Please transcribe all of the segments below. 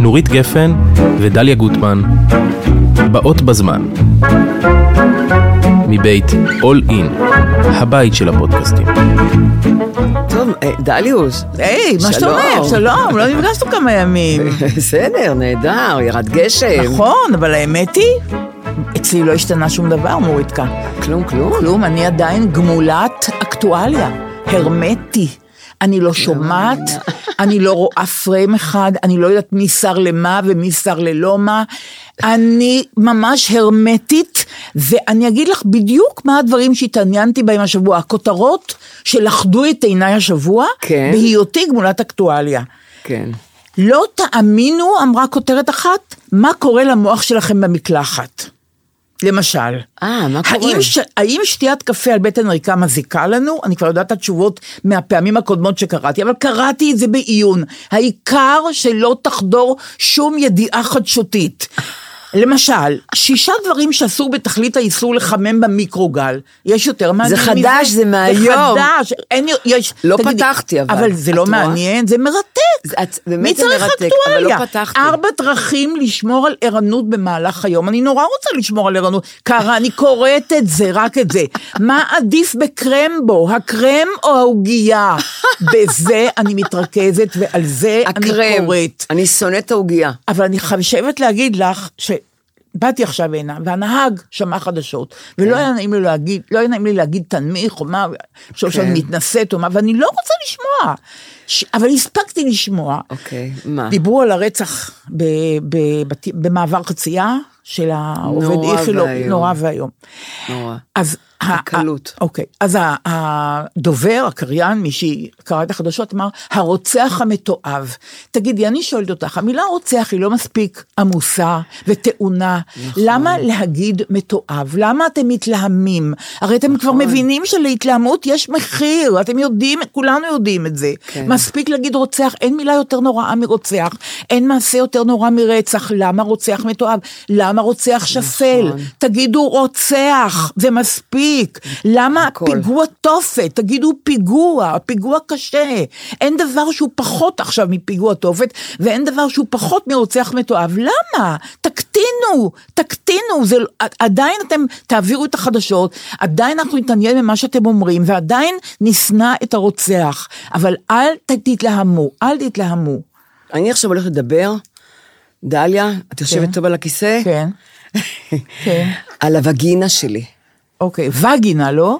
נורית גפן ודליה גוטמן, באות בזמן. מבית All In, הבית של הפודקאסטים. טוב, אה, דליוס. היי, מה שאתה אומר? שלום, לא נפגשנו כמה ימים. בסדר, נהדר, ירד גשם. נכון, אבל האמת היא, אצלי לא השתנה שום דבר, מוריתקה. כלום, כלום. כלום, אני עדיין גמולת אקטואליה, הרמטי. אני לא שומעת, אני לא רואה פריים אחד, אני לא יודעת מי שר למה ומי שר ללא מה. אני ממש הרמטית, ואני אגיד לך בדיוק מה הדברים שהתעניינתי בהם השבוע. הכותרות שלכדו את עיניי השבוע, כן. בהיותי גמולת אקטואליה. כן. לא תאמינו, אמרה כותרת אחת, מה קורה למוח שלכם במקלחת. למשל. אה, מה קורה? האם, ש... האם שתיית קפה על בטן ריקה מזיקה לנו? אני כבר יודעת את התשובות מהפעמים הקודמות שקראתי, אבל קראתי את זה בעיון. העיקר שלא תחדור שום ידיעה חדשותית. למשל, שישה דברים שאסור בתכלית האיסור לחמם במיקרוגל. יש יותר מעניין מזה? חדש, זה מהיום. זה חדש, אין, יש... לא פתחתי, אבל. אבל זה לא רואה? מעניין, זה מרתק. זה- את- באמת זה צריך מרתק, אבל אקטואליה? לא פתחתי. ארבע דרכים לשמור על ערנות במהלך היום. אני נורא רוצה לשמור על ערנות. קרה, אני קוראת את זה, רק את זה. מה עדיף בקרמבו, הקרם או העוגייה? בזה אני מתרכזת ועל זה אני הקרם. קוראת. אני שונאת העוגייה. אבל אני חייבת להגיד לך שבאתי עכשיו הנה, והנהג שמע חדשות, ולא כן. היה נעים לי להגיד, לא היה נעים לי להגיד תנמיך או מה, שאני כן. מתנשאת או מה, ואני לא רוצה לשמוע. ש... אבל הספקתי לשמוע. אוקיי, מה? דיברו על הרצח ב... ב... בת... במעבר חצייה של העובד איכילוב. נורא ואיום. נורא. אז... הקלות. אוקיי, אז הדובר, הקריין, מי שקרא את החדשות, אמר, הרוצח המתועב. תגידי, אני שואלת אותך, המילה רוצח היא לא מספיק עמוסה וטעונה. נכון. למה להגיד מתועב? למה אתם מתלהמים? הרי אתם כבר נכון. מבינים שלהתלהמות יש מחיר, אתם יודעים, כולנו יודעים את זה. כן. מספיק להגיד רוצח, אין מילה יותר נוראה מרוצח, אין מעשה יותר נורא מרצח, למה רוצח מתועב? למה רוצח שפל? נכון. תגידו רוצח, זה מספיק. למה הכל. פיגוע תופת? תגידו פיגוע, פיגוע קשה. אין דבר שהוא פחות עכשיו מפיגוע תופת, ואין דבר שהוא פחות מרוצח מתועב. למה? תקטינו, תקטינו. זה, לא- עדיין אתם תעבירו את החדשות, עדיין אנחנו נתעניין במה שאתם אומרים, ועדיין נשנא את הרוצח. אבל אל תתלהמו, אל תתלהמו. אני עכשיו הולכת לדבר, דליה, את יושבת כן. טוב על הכיסא? כן, כן. על הווגינה שלי. אוקיי, וגינה, לא?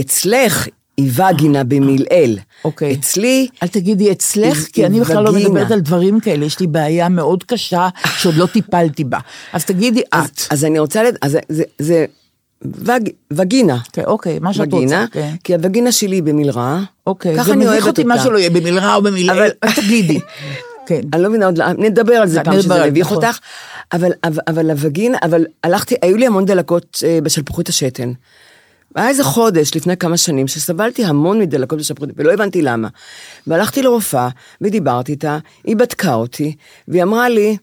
אצלך היא וגינה במילאל. אוקיי. אצלי... אל תגידי אצלך, היא- כי היא אני בכלל לא. מדברת על דברים כאלה, יש לי בעיה מאוד קשה שעוד לא טיפלתי בה. אז תגידי את. אז אני רוצה... לד... אז זה... זה, זה וג... וגינה. כן, אוקיי, מה שאת וגינה, רוצה. כן. כי הווגינה שלי היא במלרע. אוקיי, ככה זה אני מביך אוהבת אותי אותה. מה שלא יהיה, במלרע או במילה, אבל- תגידי. כן. אני לא מבינה עוד, נדבר על זה פעם שזה זה, מביך נכון. אותך, אבל, אבל, אבל הווגינה, אבל הלכתי, היו לי המון דלקות אה, בשלפוחית השתן. היה איזה חודש לפני כמה שנים שסבלתי המון מדלקות בשלפוחית, ולא הבנתי למה. והלכתי לרופאה, ודיברתי איתה, היא בדקה אותי, והיא אמרה לי,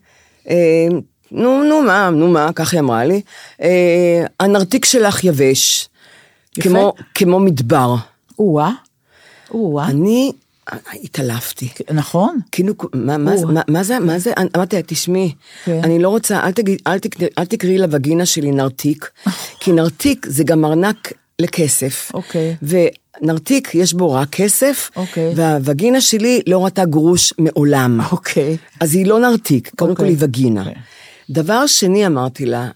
אה, נו, נו מה, נו מה, כך היא אמרה לי, אה, הנרתיק שלך יבש, יפה. כמו, כמו מדבר. או-אה, או-אה, אני התעלפתי. נכון. כאילו, מה, מה. מה, מה זה, מה זה, אמרתי לה, תשמעי, כן. אני לא רוצה, אל, תגיד, אל, תקראי, אל תקראי לווגינה שלי נרתיק, כי נרתיק זה גם ארנק לכסף. אוקיי. ונרתיק, יש בו רק כסף, אוקיי. והווגינה שלי לא ראתה גרוש מעולם. אוקיי. אז היא לא נרתיק, קודם כל אוקיי. היא וגינה. אוקיי. דבר שני אמרתי לה,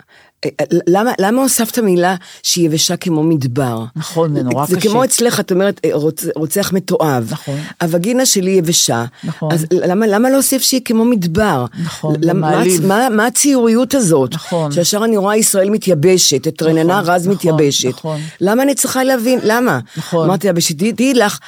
למה, למה הוספת מילה שהיא יבשה כמו מדבר? נכון, זה נורא זה קשה. כמו אצלך, את אומרת, אה, רוצ, רוצח מתועב. נכון. הווגינה שלי יבשה. נכון. אז למה, למה להוסיף שהיא כמו מדבר? נכון, זה למה- מה, מעליב. מה, מה הציוריות הזאת? נכון. שישר אני רואה ישראל מתייבשת, את רננה רז נכון, מתייבשת. נכון. למה אני צריכה להבין? למה? נכון. אמרתי לה, ושתדעי לך,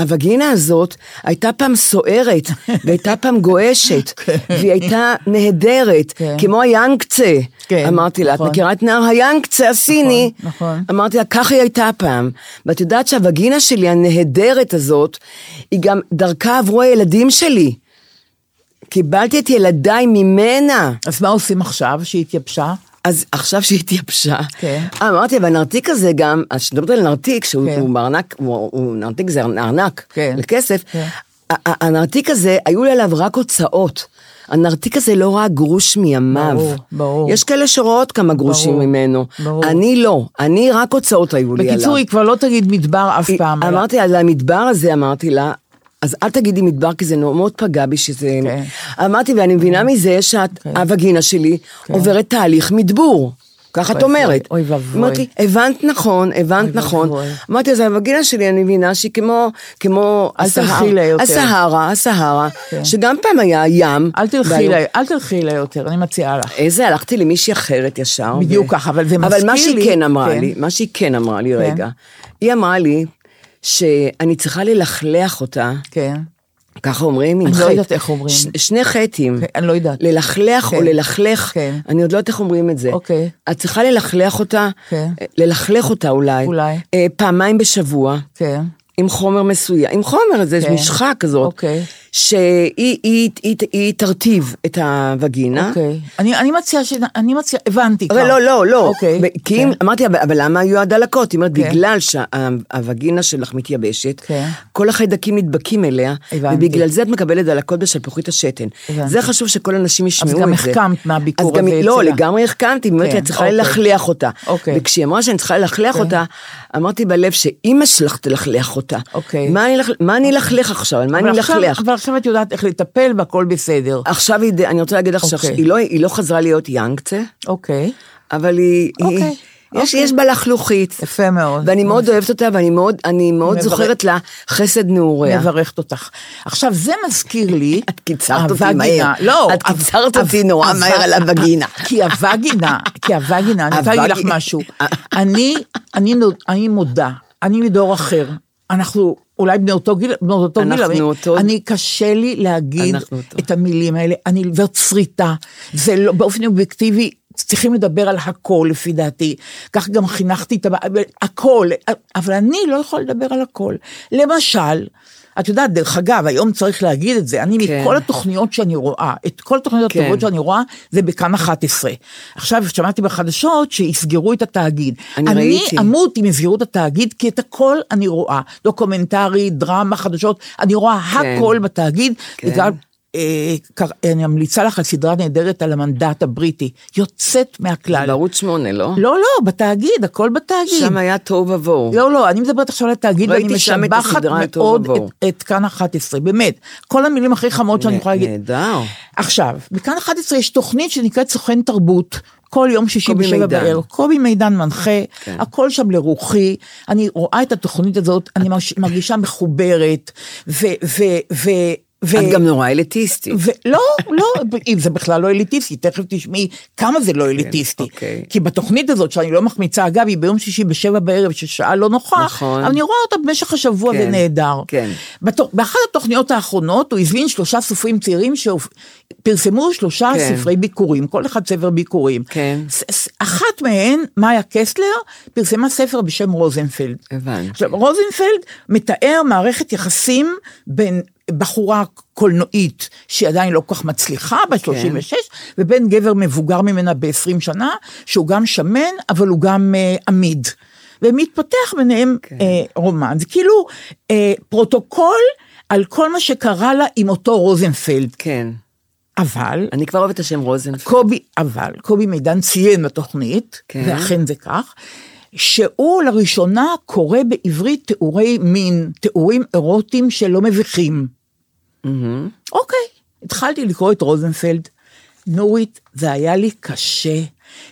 הווגינה הזאת הייתה פעם סוערת, והייתה פעם גועשת, והיא הייתה נהדרת, כן. כמו היאנקצה. כן, אמרתי לה, את נכון. מכירה את נער היאנקצה הסיני? נכון, נכון. אמרתי לה, ככה היא הייתה פעם. ואת יודעת שהווגינה שלי, הנהדרת הזאת, היא גם, דרכה עברו הילדים שלי. קיבלתי את ילדיי ממנה. אז מה עושים עכשיו שהיא התייבשה? אז עכשיו שהיא התייבשה, כן. אה, אמרתי, והנרתיק הזה גם, אז כשמדברת על נרתיק, שהוא כן. הוא בארנק, הוא, הוא, נרתיק זה ארנק, כן. לכסף, כן. הנרתיק הזה, היו לי עליו רק הוצאות. הנרתיק הזה לא ראה גרוש מימיו. ברור, ברור. יש כאלה שרואות כמה גרושים ברור, ממנו. ברור. אני לא, אני רק הוצאות היו לי עליו. בקיצור, היא כבר לא תגיד מדבר אף פעם. אלא- אמרתי על המדבר הזה, אמרתי לה, אז אל תגידי מדבר, כי זה מאוד פגע בי שזה... כן. אמרתי, ואני מבינה מזה שהווגינה שלי עוברת תהליך מדבור. ככה את אומרת. אוי ואבוי. אמרת לי, הבנת נכון, הבנת נכון. אמרתי, אז הווגינה שלי, אני מבינה שהיא כמו, כמו. הסהרה, הסהרה, כן. שגם פעם היה ים. אל תלכי לה, אל תלכי לה יותר, אני מציעה לך. איזה, הלכתי למישהי אחרת ישר. בדיוק ככה, אבל זה אבל מזכיר מה שהיא לי- כן אמרה כן. לי, מה שהיא כן אמרה לי, כן. רגע, היא אמרה לי שאני צריכה ללכלך אותה, כן. ככה אומרים, אני. לא יודעת איך אומרים. שני חטאים. כן, אני לא יודעת. ללכלך או כן. ללכלך, כן. אני עוד לא יודעת איך אומרים את זה. אוקיי. את צריכה ללכלך אותה, כן. ללכלך אותה אולי, אולי. אה, פעמיים בשבוע, כן. עם חומר מסוים, עם חומר, זה כן. משחה כזאת, אוקיי. שהיא היא, היא, היא תרטיב את הווגינה. אוקיי. אני אני מציעה ש... אני מציעה... הבנתי כבר. לא, לא, לא. אוקיי. ו- כי אם, כן. אמרתי, אבל אבל למה היו הדלקות? היא אומרת, כן. בגלל שהווגינה שלך מתייבשת, כן. כל החיידקים נדבקים אליה, הבנתי. ובגלל זה את מקבלת דלקות בשלפוחית השתן. הבנתי. זה חשוב שכל האנשים ישמעו את זה. גם החכמת מהביקור אז הזה לא. לגמרי החכמתי, באמת, כן, את צריכה אוקיי. ללכלך אותה. אוקיי. וכשהיא אמרה שאני צריכה ללכלך כן. אותה, אמרתי בלב שאימא שלך תלכלך אותה. אוקיי. מה אני אני אלכלך עכשיו? על מה אני אלכלך? אבל עכשיו את יודעת איך לטפל והכל בסדר. עכשיו היא, אני רוצה להגיד לך אוקיי. שהיא לא- לא חזרה להיות יאנגצה. אוקיי. אבל היא, אוקיי, היא יש, אוקיי. יש בה לחלוכית. יפה מאוד. ואני מאוד אוהבת אותה, ואני מאוד, אני מאוד מברך- זוכרת לה חסד נעוריה. מברכת אותך. עכשיו, זה מזכיר לי... את קיצרת אותי. מהר. לא. את קיצרת אותי נורא מהר על הווגינה. כי הווגינה, כי הווגינה, אני רוצה להגיד לך. משהו. אני, אני, אני מודה, אני מדור אחר. אנחנו אולי בני אותו גיל, בני אותו גיל, אנחנו אבל אותו- אני קשה לי להגיד. את המילים האלה, אני זאת שריטה, זה לא, באופן אובייקטיבי, צריכים לדבר על הכל לפי דעתי, כך גם חינכתי את הכל, אבל אני לא יכולה לדבר על הכל. למשל, את יודעת, דרך אגב, היום צריך להגיד את זה, אני כן. מכל התוכניות שאני רואה, את כל התוכניות כן. הטובות שאני רואה, זה בכאן 11. עכשיו, שמעתי בחדשות שיסגרו את התאגיד. אני אני ראיתי. אמות אם יסגרו את התאגיד, כי את הכל אני רואה. דוקומנטרי, דרמה, חדשות, אני רואה כן. הכל בתאגיד. כן. בגלל, אני ממליצה לך על סדרה נהדרת על המנדט הבריטי, יוצאת מהכלל. בערוץ שמונה, לא? לא, לא, בתאגיד, הכל בתאגיד. שם היה תוהו ובוהו. לא, לא, אני מדברת עכשיו על התאגיד, ואני משבחת מאוד. את, את כאן 11, באמת. כל המילים הכי חמות שאני יכולה להגיד. נהדר. עכשיו, בכאן 11 יש תוכנית שנקראת סוכן תרבות. כל יום שישי בשבע. בערב, קובי מידן מנחה, כן. הכל שם לרוחי, אני רואה את התוכנית הזאת, אני מרגישה מחוברת, ו... ו, ו ו- את גם נורא אליטיסטית. ולא, לא, אם זה בכלל לא אליטיסטי, תכף תשמעי כמה זה לא אליטיסטי. אוקיי. כי בתוכנית הזאת, שאני לא מחמיצה, אגב, היא ביום שישי בשבע בערב, ששעה לא נוחה, נכון. אני רואה אותה במשך השבוע כן, ונהדר. כן. בתו- באחת התוכניות האחרונות הוא הזמין שלושה סופרים צעירים שפרסמו שלושה כן. ספרי ביקורים, כל אחד ספר ביקורים. כן. ס- ס- אחת מהן, מאיה קסלר, פרסמה ספר בשם רוזנפלד. הבנתי. עכשיו, רוזנפלד מתאר מערכת יחסים בין בחורה קולנועית שהיא עדיין לא כל כך מצליחה, בת 36, ובין גבר מבוגר ממנה ב-20 שנה, שהוא גם שמן, אבל הוא גם אה, עמיד. ומתפתח ביניהם כן. אה, רומן. זה כאילו אה, פרוטוקול על כל מה שקרה לה עם אותו רוזנפלד. כן. אבל אני כבר אוהבת את השם רוזנפלד. קובי, אבל קובי מידן ציין בתוכנית, כן. ואכן זה כך, שהוא לראשונה קורא בעברית תיאורי מין, תיאורים אירוטיים שלא מביכים. אוקיי, התחלתי לקרוא את רוזנפלד. נורית, זה היה לי קשה.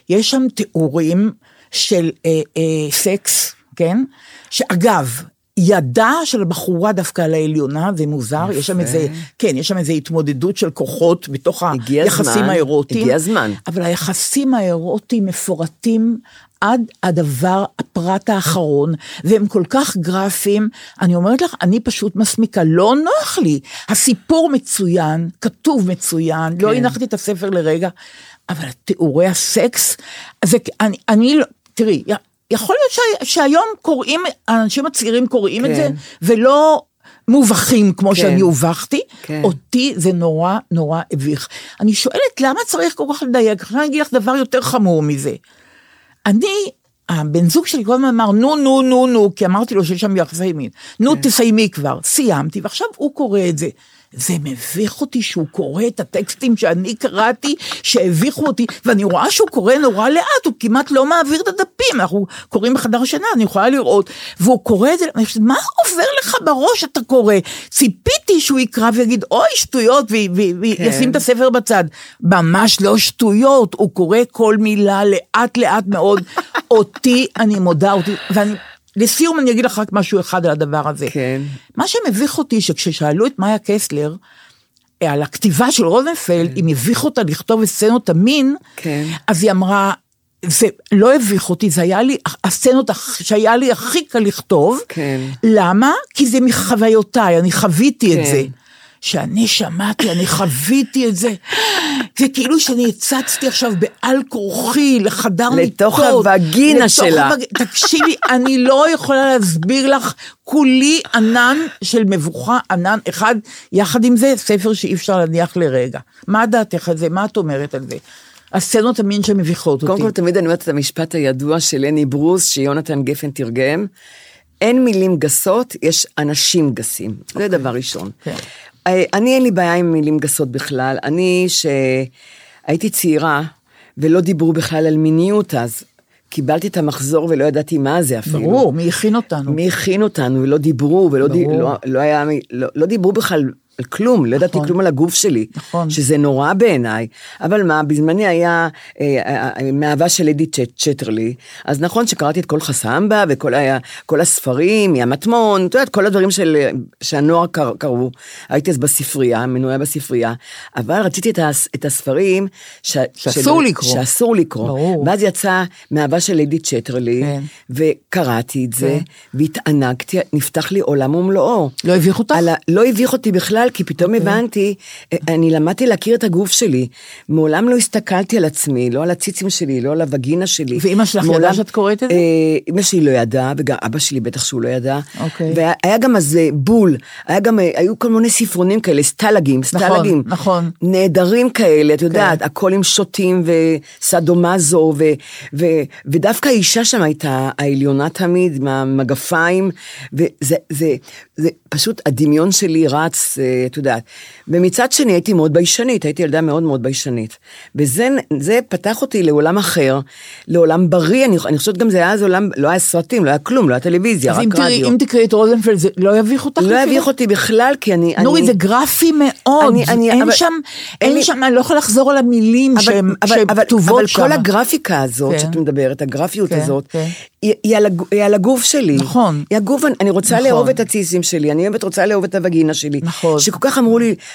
יש שם תיאורים של אה, אה, סקס, כן? שאגב, ידה של הבחורה דווקא על העליונה, זה מוזר, יש שם איזה, כן, יש שם איזה התמודדות של כוחות בתוך הגיע היחסים הזמן, האירוטיים. הגיע הזמן. אבל היחסים האירוטיים מפורטים עד הדבר, הפרט האחרון, והם כל כך גרפיים, אני אומרת לך, אני פשוט מסמיקה, לא נוח לי. הסיפור מצוין, כתוב מצוין, לא כן. הנחתי את הספר לרגע, אבל תיאורי הסקס, זה, אני, אני לא, תראי, יכול להיות שה, שהיום קוראים, האנשים הצעירים קוראים את זה, כן. ולא... מובכים כמו כן. שאני הובכתי, כן. אותי זה נורא נורא הביך. אני שואלת למה צריך כל כך לדייק, עכשיו אני אגיד לך דבר יותר חמור מזה. אני הבן זוג שלי כל הזמן אמר, נו, נו, נו, נו, כי אמרתי לו שיש שם יחסי מין. נו, תסיימי כבר. סיימתי, ועכשיו הוא קורא את זה. זה מביך אותי שהוא קורא את הטקסטים שאני קראתי, שהביכו אותי, ואני רואה שהוא קורא נורא לאט, הוא כמעט לא מעביר את הדפים, אנחנו קוראים בחדר שינה, אני יכולה לראות, והוא קורא את זה, חושבת, מה עובר לך בראש אתה קורא? ציפיתי שהוא יקרא ויגיד, אוי, שטויות, וישים את הספר בצד. ממש לא שטויות, הוא קורא כל מילה לאט לאט מאוד, אותי, אני מודה אותי, ואני... לסיום אני אגיד לך רק משהו אחד על הדבר הזה. כן. מה שמביך אותי, שכששאלו את מאיה קסלר, אה, על הכתיבה של רוזנפלד, כן. אם הביך אותה לכתוב את סצנות המין, כן. אז היא אמרה, זה לא הביך אותי, זה היה לי, הסצנות שהיה לי הכי קל לכתוב. כן. למה? כי זה מחוויותיי, אני חוויתי את כן. זה. שאני שמעתי, אני חוויתי את זה. זה כאילו שאני הצצתי עכשיו בעל כורחי לחדר לתוך מיטות. הווגינה לתוך שלה. הווג- תקשיבי, אני לא יכולה להסביר לך, כולי ענן של מבוכה, ענן אחד, יחד עם זה, ספר שאי אפשר להניח לרגע. מה דעתך על זה? מה את אומרת על זה? הסצנות המין שמביכות אותי. קודם כל, תמיד אני אומרת את המשפט הידוע של לני ברוס, שיונתן גפן תרגם. אין מילים גסות, יש אנשים גסים. זה דבר ראשון. כן. אה, אני, אין לי בעיה עם מילים גסות בכלל. אני, שהייתי צעירה, ולא דיברו בכלל על מיניות אז, קיבלתי את המחזור ולא ידעתי מה זה אפילו. ברור, מי הכין אותנו? מי הכין אותנו, ולא דיברו, ולא ברור. לא, לא, היה, לא, לא דיברו בכלל על כלום, לא ידעתי נכון. כלום על הגוף שלי. נכון. שזה נורא בעיניי. אבל מה, בזמני היה אה, אה, אה, מאהבה של אדי צ'ט- צ'טרלי, אז נכון שקראתי את כל חסמבה וכל היה, כל הספרים, מהמטמון, את יודעת, כל הדברים של, שהנוער קר, קראו. הייתי אז בספרייה, מנויה בספרייה, אבל רציתי את, הס, את הספרים ש, שאסור של- לקרוא. שאסור לקרוא. ברור. ואז יצא מאהבה של אדי צ'טרלי, כן. וקראתי את זה, והתענגתי, נפתח לי עולם ומלואו. לא הביך אותך? על לא הביך אותי בכלל, כי פתאום אוקיי. הבנתי, אה, אני למדתי להכיר את הגוף שלי. מעולם לא הסתכלתי על עצמי, לא על הציצים שלי, לא על הווגינה שלי. ואמא שלך ידעה שאת קוראת את זה? אה, אמא שלי לא ידעה, וגם אבא שלי בטח שהוא לא ידע. אוקיי. והיה גם אז אה, בול, היה גם, היו כל מיני ספרונים כאלה, סטלגים, סטלגים. נכון. נהדרים כאלה, את יודעת, הכל עם שוטים וסדומזו, ודווקא האישה שם הייתה העליונה תמיד, עם המגפיים, וזה זה, זה פשוט הדמיון שלי רץ, אה, את יודעת. ומצד שני הייתי מאוד ביישנית, הייתי ילדה מאוד מאוד ביישנית. וזה זה פתח אותי לעולם אחר, לעולם בריא, אני, אני חושבת גם זה היה אז עולם, לא היה סרטים, לא היה כלום, לא היה טלוויזיה, אז רק אם תראי, רדיו. אם תקראי את רוזנפלד, זה לא יביך אותך? לא? יביך אותי בכלל, כי אני... נורית, אני- זה גרפי מאוד, אני- אני- אין אבל- שם, אין אין לי- שם, אני לא יכולה לחזור על המילים אבל, שהן אבל, שהן אבל, כתובות אבל שם. כל הגרפיקה הזאת כן. שאת מדברת, הגרפיות כן, הזאת, כן. היא, היא, על, היא על הגוף שלי. נכון. היא הגוף, אני, רוצה נכון. לאהוב את הציסים שלי, אני אוהבת, רוצה לאהוב את הווגינה שלי. נכון. שכל כך אמרו לי,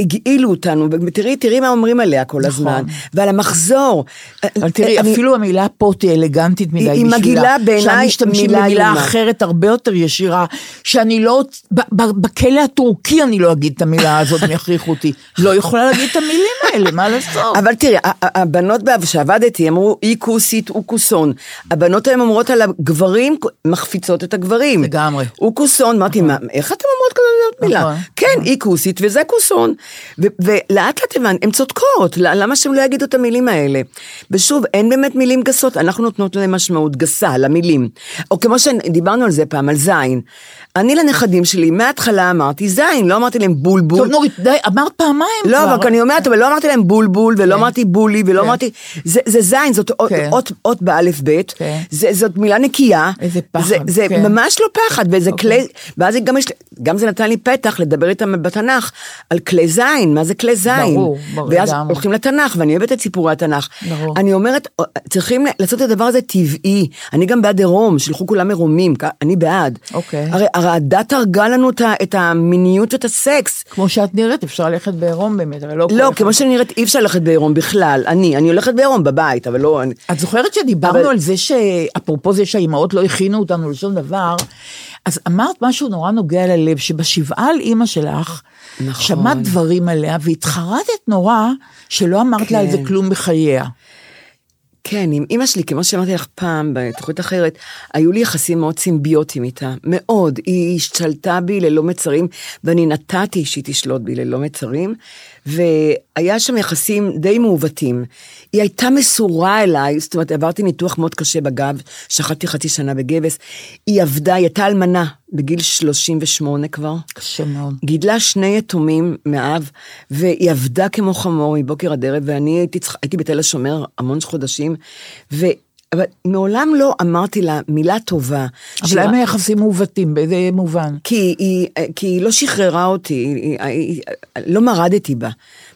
הגעילו אותנו, ותראי, תראי מה אומרים עליה כל נכון. הזמן. ועל המחזור. אבל תראי, אני- אפילו המילה פוט היא אלגנטית מדי היא- היא בשבילה. מגעילה בעיניי שם משתמשים מילה במילה. אחרת הרבה יותר ישירה, שאני לא, בכלא הטורקי אני לא אגיד את המילה הזאת, הם יכריחו אותי. לא יכולה להגיד את המילים האלה, מה לעשות? אבל תראי, הבנות שעבדתי אמרו אי כוסית הוא כוסון. הבנות היום אומרות על הגברים, מחפיצות את הגברים. לגמרי. הוא כוסון, אמרתי, איך אתם אומרות כזאת מילה? נכון. כן, אי כוסית וזה כוסון. ולאט לאט הבנתי, הן צודקות, למה שהם לא יגידו את המילים האלה? ושוב, אין באמת מילים גסות, אנחנו נותנות להם משמעות גסה למילים. או כמו שדיברנו על זה פעם, על זין. אני לנכדים שלי, מההתחלה אמרתי זין, לא אמרתי להם בולבול. טוב, נורית, די, אמרת פעמיים לא, כבר. אבל אני אומרת, אבל לא אמרתי להם בולבול, ולא אמרתי בולי, ולא כן. אמרתי, זה זה זין, זאת כן. אות אות באלף בית, כן. זה- זאת מילה נקייה. איזה פחד, זה- זה כן. ממש לא פחד, וזה אוקיי. כלי, ואז גם יש, גם זה נתן לי פתח לדבר איתם בתנ"ך, על כלי זין, מה זה כלי זין. ברור, ברור, ואז לגמרי. הולכים לתנ"ך, ואני אוהבת את סיפורי התנ"ך. ברור. אני אומרת, צריכים לעשות את הדבר הזה טבעי. אני גם בעד עירום, שילכו כולם עירומים, כ- אני בעד. אוקיי. הרי הרי הדת הרגה לנו את המיניות ואת הסקס. כמו שאת נראית, אפשר ללכת בעירום באמת, אבל לא לא, אחד. כמו שאני נראית, אי אפשר ללכת בעירום בכלל. אני, אני הולכת בעירום בבית, אבל לא... אני... את זוכרת שדיברנו אבל- על זה שאפרופו זה שהאימהות לא הכינו אותנו לשום דבר, אז אמרת משהו נורא נוגע ללב, שבשבעה על אימא שלך, נכון. שמעת דברים עליה והתחרטת נורא שלא אמרת לה על זה כן. כלום בחייה. כן, עם אימא שלי, כמו שאמרתי לך פעם, בתוכנית אחרת, היו לי יחסים מאוד סימביוטיים איתה, מאוד. היא השתלטה בי ללא מצרים, ואני נתתי שהיא תשלוט בי ללא מצרים, והיה שם יחסים די מעוותים. היא הייתה מסורה אליי, זאת אומרת, עברתי ניתוח מאוד קשה בגב, שחטתי חצי שנה בגבס. היא עבדה, היא הייתה אלמנה, בגיל 38 כבר. קשה מאוד. גידלה שני יתומים מאב, והיא עבדה כמו חמור מבוקר עד ערב, ואני הייתי, הייתי בתל השומר המון חודשים, ו... אבל מעולם לא אמרתי לה מילה טובה. אבל למה יחסים מעוותים? באיזה מובן? כי היא, כי היא לא שחררה אותי, היא, היא, היא, לא מרדתי בה.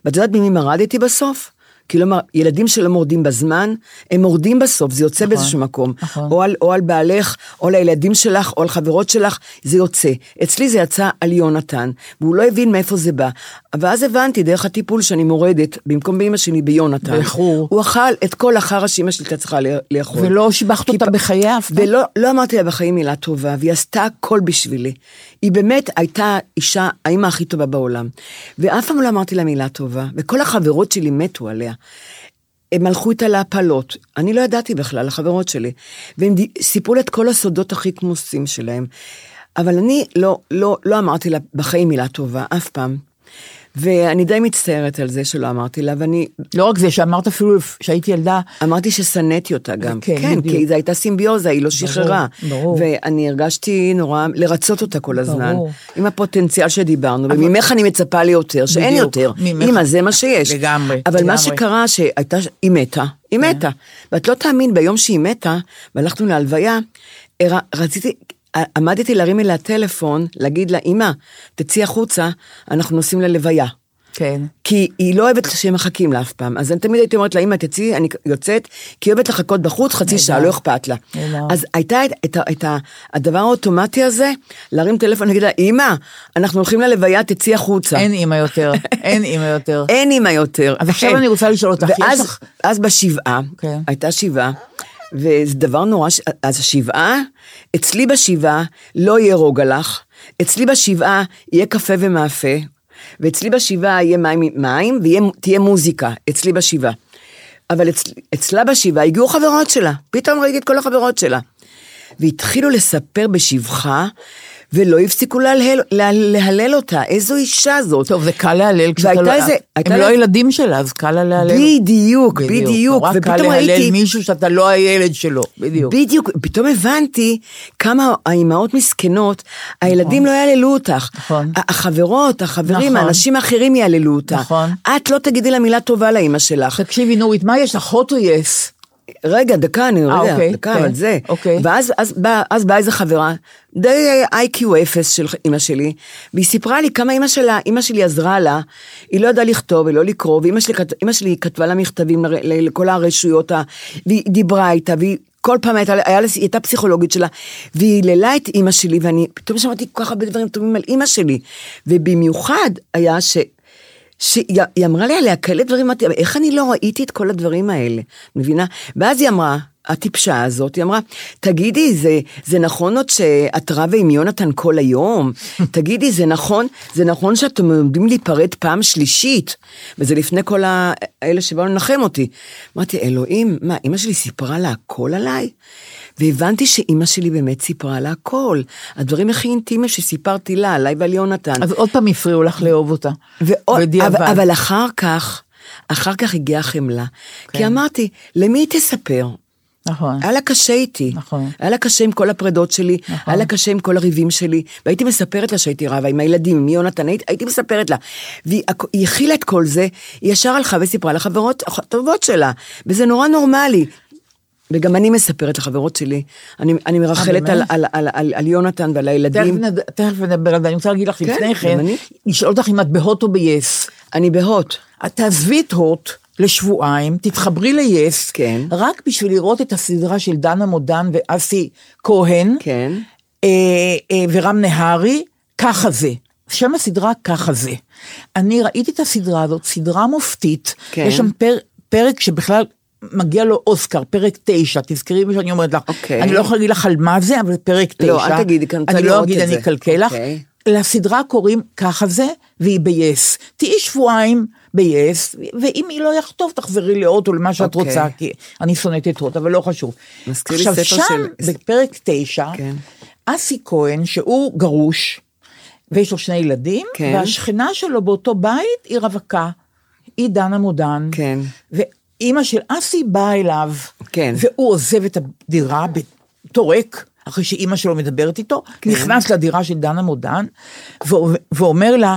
ואת יודעת במי מרדתי בסוף? כי לא, מר- ילדים שלא מורדים בזמן, הם מורדים בסוף, זה יוצא באיזשהו מקום. נכון. או, על, או על בעלך, או על הילדים שלך, או על חברות שלך, זה יוצא. אצלי זה יצא על יונתן, והוא לא הבין מאיפה זה בא. ואז הבנתי, דרך הטיפול שאני מורדת, במקום באמא שלי, ביונתן. באיחור. הוא אכל את כל החרא שאמא שלי הייתה צריכה לאכול. ולא שיבחת אותה בחייה אף פעם? ולא לא אמרתי לה בחיים מילה טובה, והיא עשתה הכל בשבילי. היא באמת הייתה אישה, האימא הכי טובה בעולם. ואף פעם לא אמרתי לה מילה טובה, וכל החברות שלי מתו עליה. הם הלכו איתה להפלות, אני לא ידעתי בכלל, החברות שלי. והם סיפרו לה את כל הסודות הכי כמוסים שלהם. אבל אני לא, לא, לא אמרתי לה בחיים מילה טובה, אף פעם. ואני די מצטערת על זה שלא אמרתי לה, ואני לא רק זה, שאמרת אפילו שהייתי ילדה, אמרתי ששנאתי אותה גם. כן, כן, בדיוק. כי זו הייתה סימביוזה, היא לא שחררה. ברור. ואני הרגשתי נורא לרצות אותה כל הזמן. ברור. עם הפוטנציאל שדיברנו, וממך אני מצפה ליותר, שאין בדיוק, יותר. ממך. אמא, זה מה שיש. לגמרי, אבל מה לגמרי. שקרה, שהייתה, היא מתה, היא כן. מתה. ואת לא תאמין, ביום שהיא מתה, והלכנו להלוויה, רציתי... עמדתי להרים אליה טלפון, להגיד לה, אמא, תצאי החוצה, אנחנו נוסעים ללוויה. כן. כי היא לא אוהבת שהם מחכים לה אף פעם. אז אני תמיד הייתי אומרת לה, אמא, תצאי, אני יוצאת, כי היא אוהבת לחכות בחוץ חצי שעה, לא אכפת לה. אז הייתה את, את, את הדבר האוטומטי הזה, להרים טלפון ולהגיד לה, אמא, אנחנו הולכים ללוויה, תצאי החוצה. אין אימא יותר, אין אימא יותר. אין אימא יותר. אז עכשיו. אני רוצה לשאול אותך, ואז אז בשבעה, כן. הייתה שבעה, וזה דבר נורא, ש- אז השבעה, אצלי בשבעה לא יהיה רוגע לך, אצלי בשבעה יהיה קפה ומאפה, ואצלי בשבעה יהיה מים, מים ותהיה מוזיקה, אצלי בשבעה. אבל אצ, אצלה בשבעה הגיעו חברות שלה, פתאום ראיתי את כל החברות שלה. והתחילו לספר בשבחה, ולא הפסיקו להלל, לה, להלל אותה, איזו אישה זאת. טוב, זה קל להלל כשאתה לא... איזה- הם לא לה- הילדים שלה, אז קל לה להלל. בדיוק, בדיוק, נורא קל להלל ראיתי, מישהו שאתה לא הילד שלו, בדיוק. בדיוק, פתאום הבנתי כמה האימהות מסכנות, הילדים לא יעללו אותך. נכון. החברות, החברים, נכון. האנשים האחרים יעללו אותך. נכון. את לא תגידי לה מילה טובה לאימא שלך. תקשיבי, נורית, מה יש לך, hot או יס? רגע, דקה, אני רגע, אוקיי, דקה, כן, אבל זה. אוקיי. ואז אז באה אז באה איזה חברה, די איי-קיו אפס של אימא שלי, והיא סיפרה לי כמה אימא שלה, אימא שלי עזרה לה, היא לא ידעה לכתוב ולא לקרוא, ואימא שלי, אימא שלי כתבה לה מכתבים לכל הרשויות, והיא דיברה איתה, והיא... כל פעם הייתה, היה היא הייתה פסיכולוגית שלה, והיא היללה את אימא שלי, ואני פתאום שמעתי כל כך הרבה דברים טובים על אימא שלי. ובמיוחד היה ש... שהיא היא אמרה לי עליה כאלה דברים, אמרתי, "אבל איך אני לא ראיתי את כל הדברים האלה, מבינה? ואז היא אמרה, הטיפשה הזאת, היא אמרה, תגידי, זה, זה נכון עוד שאת רבה עם יונתן כל היום? תגידי, זה נכון, זה נכון שאתם עומדים להיפרד פעם שלישית? וזה לפני כל האלה שבאו לנחם אותי. אמרתי, אלוהים, מה, אמא שלי סיפרה לה הכל עליי? והבנתי שאימא שלי באמת סיפרה לה הכל. הדברים הכי אינטימיים שסיפרתי לה, עליי ועל יונתן. אז עוד פעם הפריעו לך לאהוב אותה. ועוד. אבל, אבל אחר כך, אחר כך הגיעה חמלה. כן. כי אמרתי, למי היא תספר? נכון. היה לה קשה איתי. נכון. היה לה קשה עם כל הפרדות שלי, נכון. היה לה קשה עם כל הריבים שלי, והייתי מספרת לה שהייתי רבה עם הילדים, עם יונתן, הייתי, הייתי מספרת לה. והיא הכ- היא הכילה את כל זה, היא ישר הלכה וסיפרה לחברות הטובות שלה, וזה נורא נורמלי. וגם אני מספרת לחברות שלי, אני, אני מרחלת על? על, על, על, על יונתן ועל הילדים. תכף נדבר על זה, אני רוצה להגיד לך כן, לפני כן. לשאול אותך אם את בהוט או ביס. אני בהוט. תעזבי את הוט לשבועיים, תתחברי ליס, כן. רק בשביל לראות את הסדרה של דנה מודן ואסי כהן, כן. אה, אה, ורם נהרי, ככה זה. שם הסדרה ככה זה. אני ראיתי את הסדרה הזאת, סדרה מופתית, כן. יש שם פר, פרק שבכלל מגיע לו אוסקר, פרק תשע, תזכרי מה שאני אומרת לך. אוקיי. אני לא יכולה להגיד לך על מה זה, אבל פרק תשע. לא, אל תגידי, כי אני רוצה אני לא אגיד, אני. אקלקל לך. אוקיי. לסדרה קוראים ככה זה, והיא ביס. תהיי שבועיים ב-yes, ואם היא לא יכתוב, תחזרי לאות או למה שאת אוקיי. רוצה, כי אני שונאת את אות, אבל לא חשוב. עכשיו, שם, של- בפרק תשע, כן. אסי כהן, שהוא גרוש, ויש לו שני ילדים, כן. והשכנה שלו באותו בית היא רווקה, היא דנה מודן. כן. ואימא של אסי באה אליו, כן. והוא עוזב את הדירה בתור ריק, אחרי שאימא שלו מדברת איתו, כן. נכנס לדירה של דנה מודן, ואומר לה,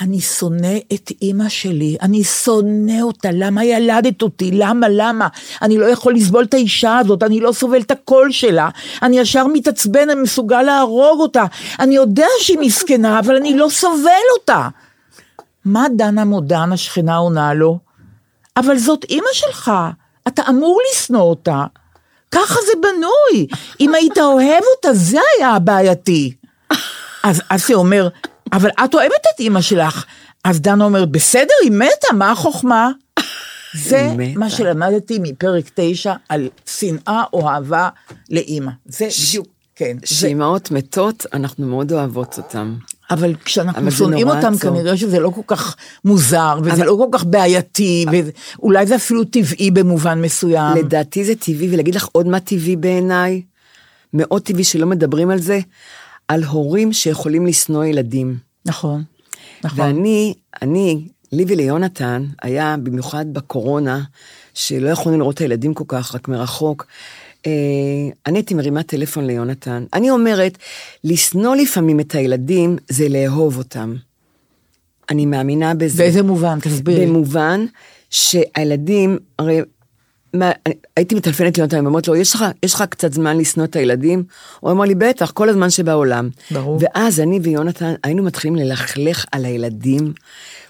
אני שונא את אימא שלי, אני שונא אותה, למה ילדת אותי? למה, למה? אני לא יכול לסבול את האישה הזאת, אני לא סובל את הקול שלה, אני ישר מתעצבן, אני מסוגל להרוג אותה, אני יודע שהיא מסכנה, אבל אני לא סובל אותה. מה דנה מודן, השכנה עונה לו? אבל זאת אימא שלך, אתה אמור לשנוא אותה. ככה זה בנוי. אם היית אוהב אותה, זה היה הבעייתי. אז אסי אומר, אבל את אוהבת את אימא שלך. אז דנה אומרת, בסדר, היא מתה, מה החוכמה? זה. מה שלמדתי מפרק תשע על שנאה או אהבה לאימא. זה בדיוק, כן. שאימהות מתות, אנחנו מאוד אוהבות אותן. אבל כשאנחנו שונאים אותם, עצוב. כנראה שזה לא כל כך מוזר, וזה אבל- לא כל כך בעייתי, ואולי זה אפילו טבעי במובן מסוים. לדעתי זה טבעי, ולהגיד לך עוד מה טבעי בעיניי? מאוד טבעי שלא מדברים על זה, על הורים שיכולים לשנוא ילדים. נכון, נכון. ואני, אני, לי וליונתן, היה במיוחד בקורונה, שלא יכולנו לראות את הילדים כל כך, רק מרחוק. אה, אני הייתי מרימה טלפון ליונתן. אני אומרת, לשנוא לפעמים את הילדים זה לאהוב אותם. אני מאמינה בזה. באיזה מובן? תסבירי. במובן שהילדים, הרי מה, אני- הייתי מטלפנת ליונתן, ואומרת לו, יש לך, יש לך קצת זמן לשנוא את הילדים? הוא אמר לי, בטח, כל הזמן שבעולם. ברור. ואז אני ויונתן היינו מתחילים ללכלך על הילדים.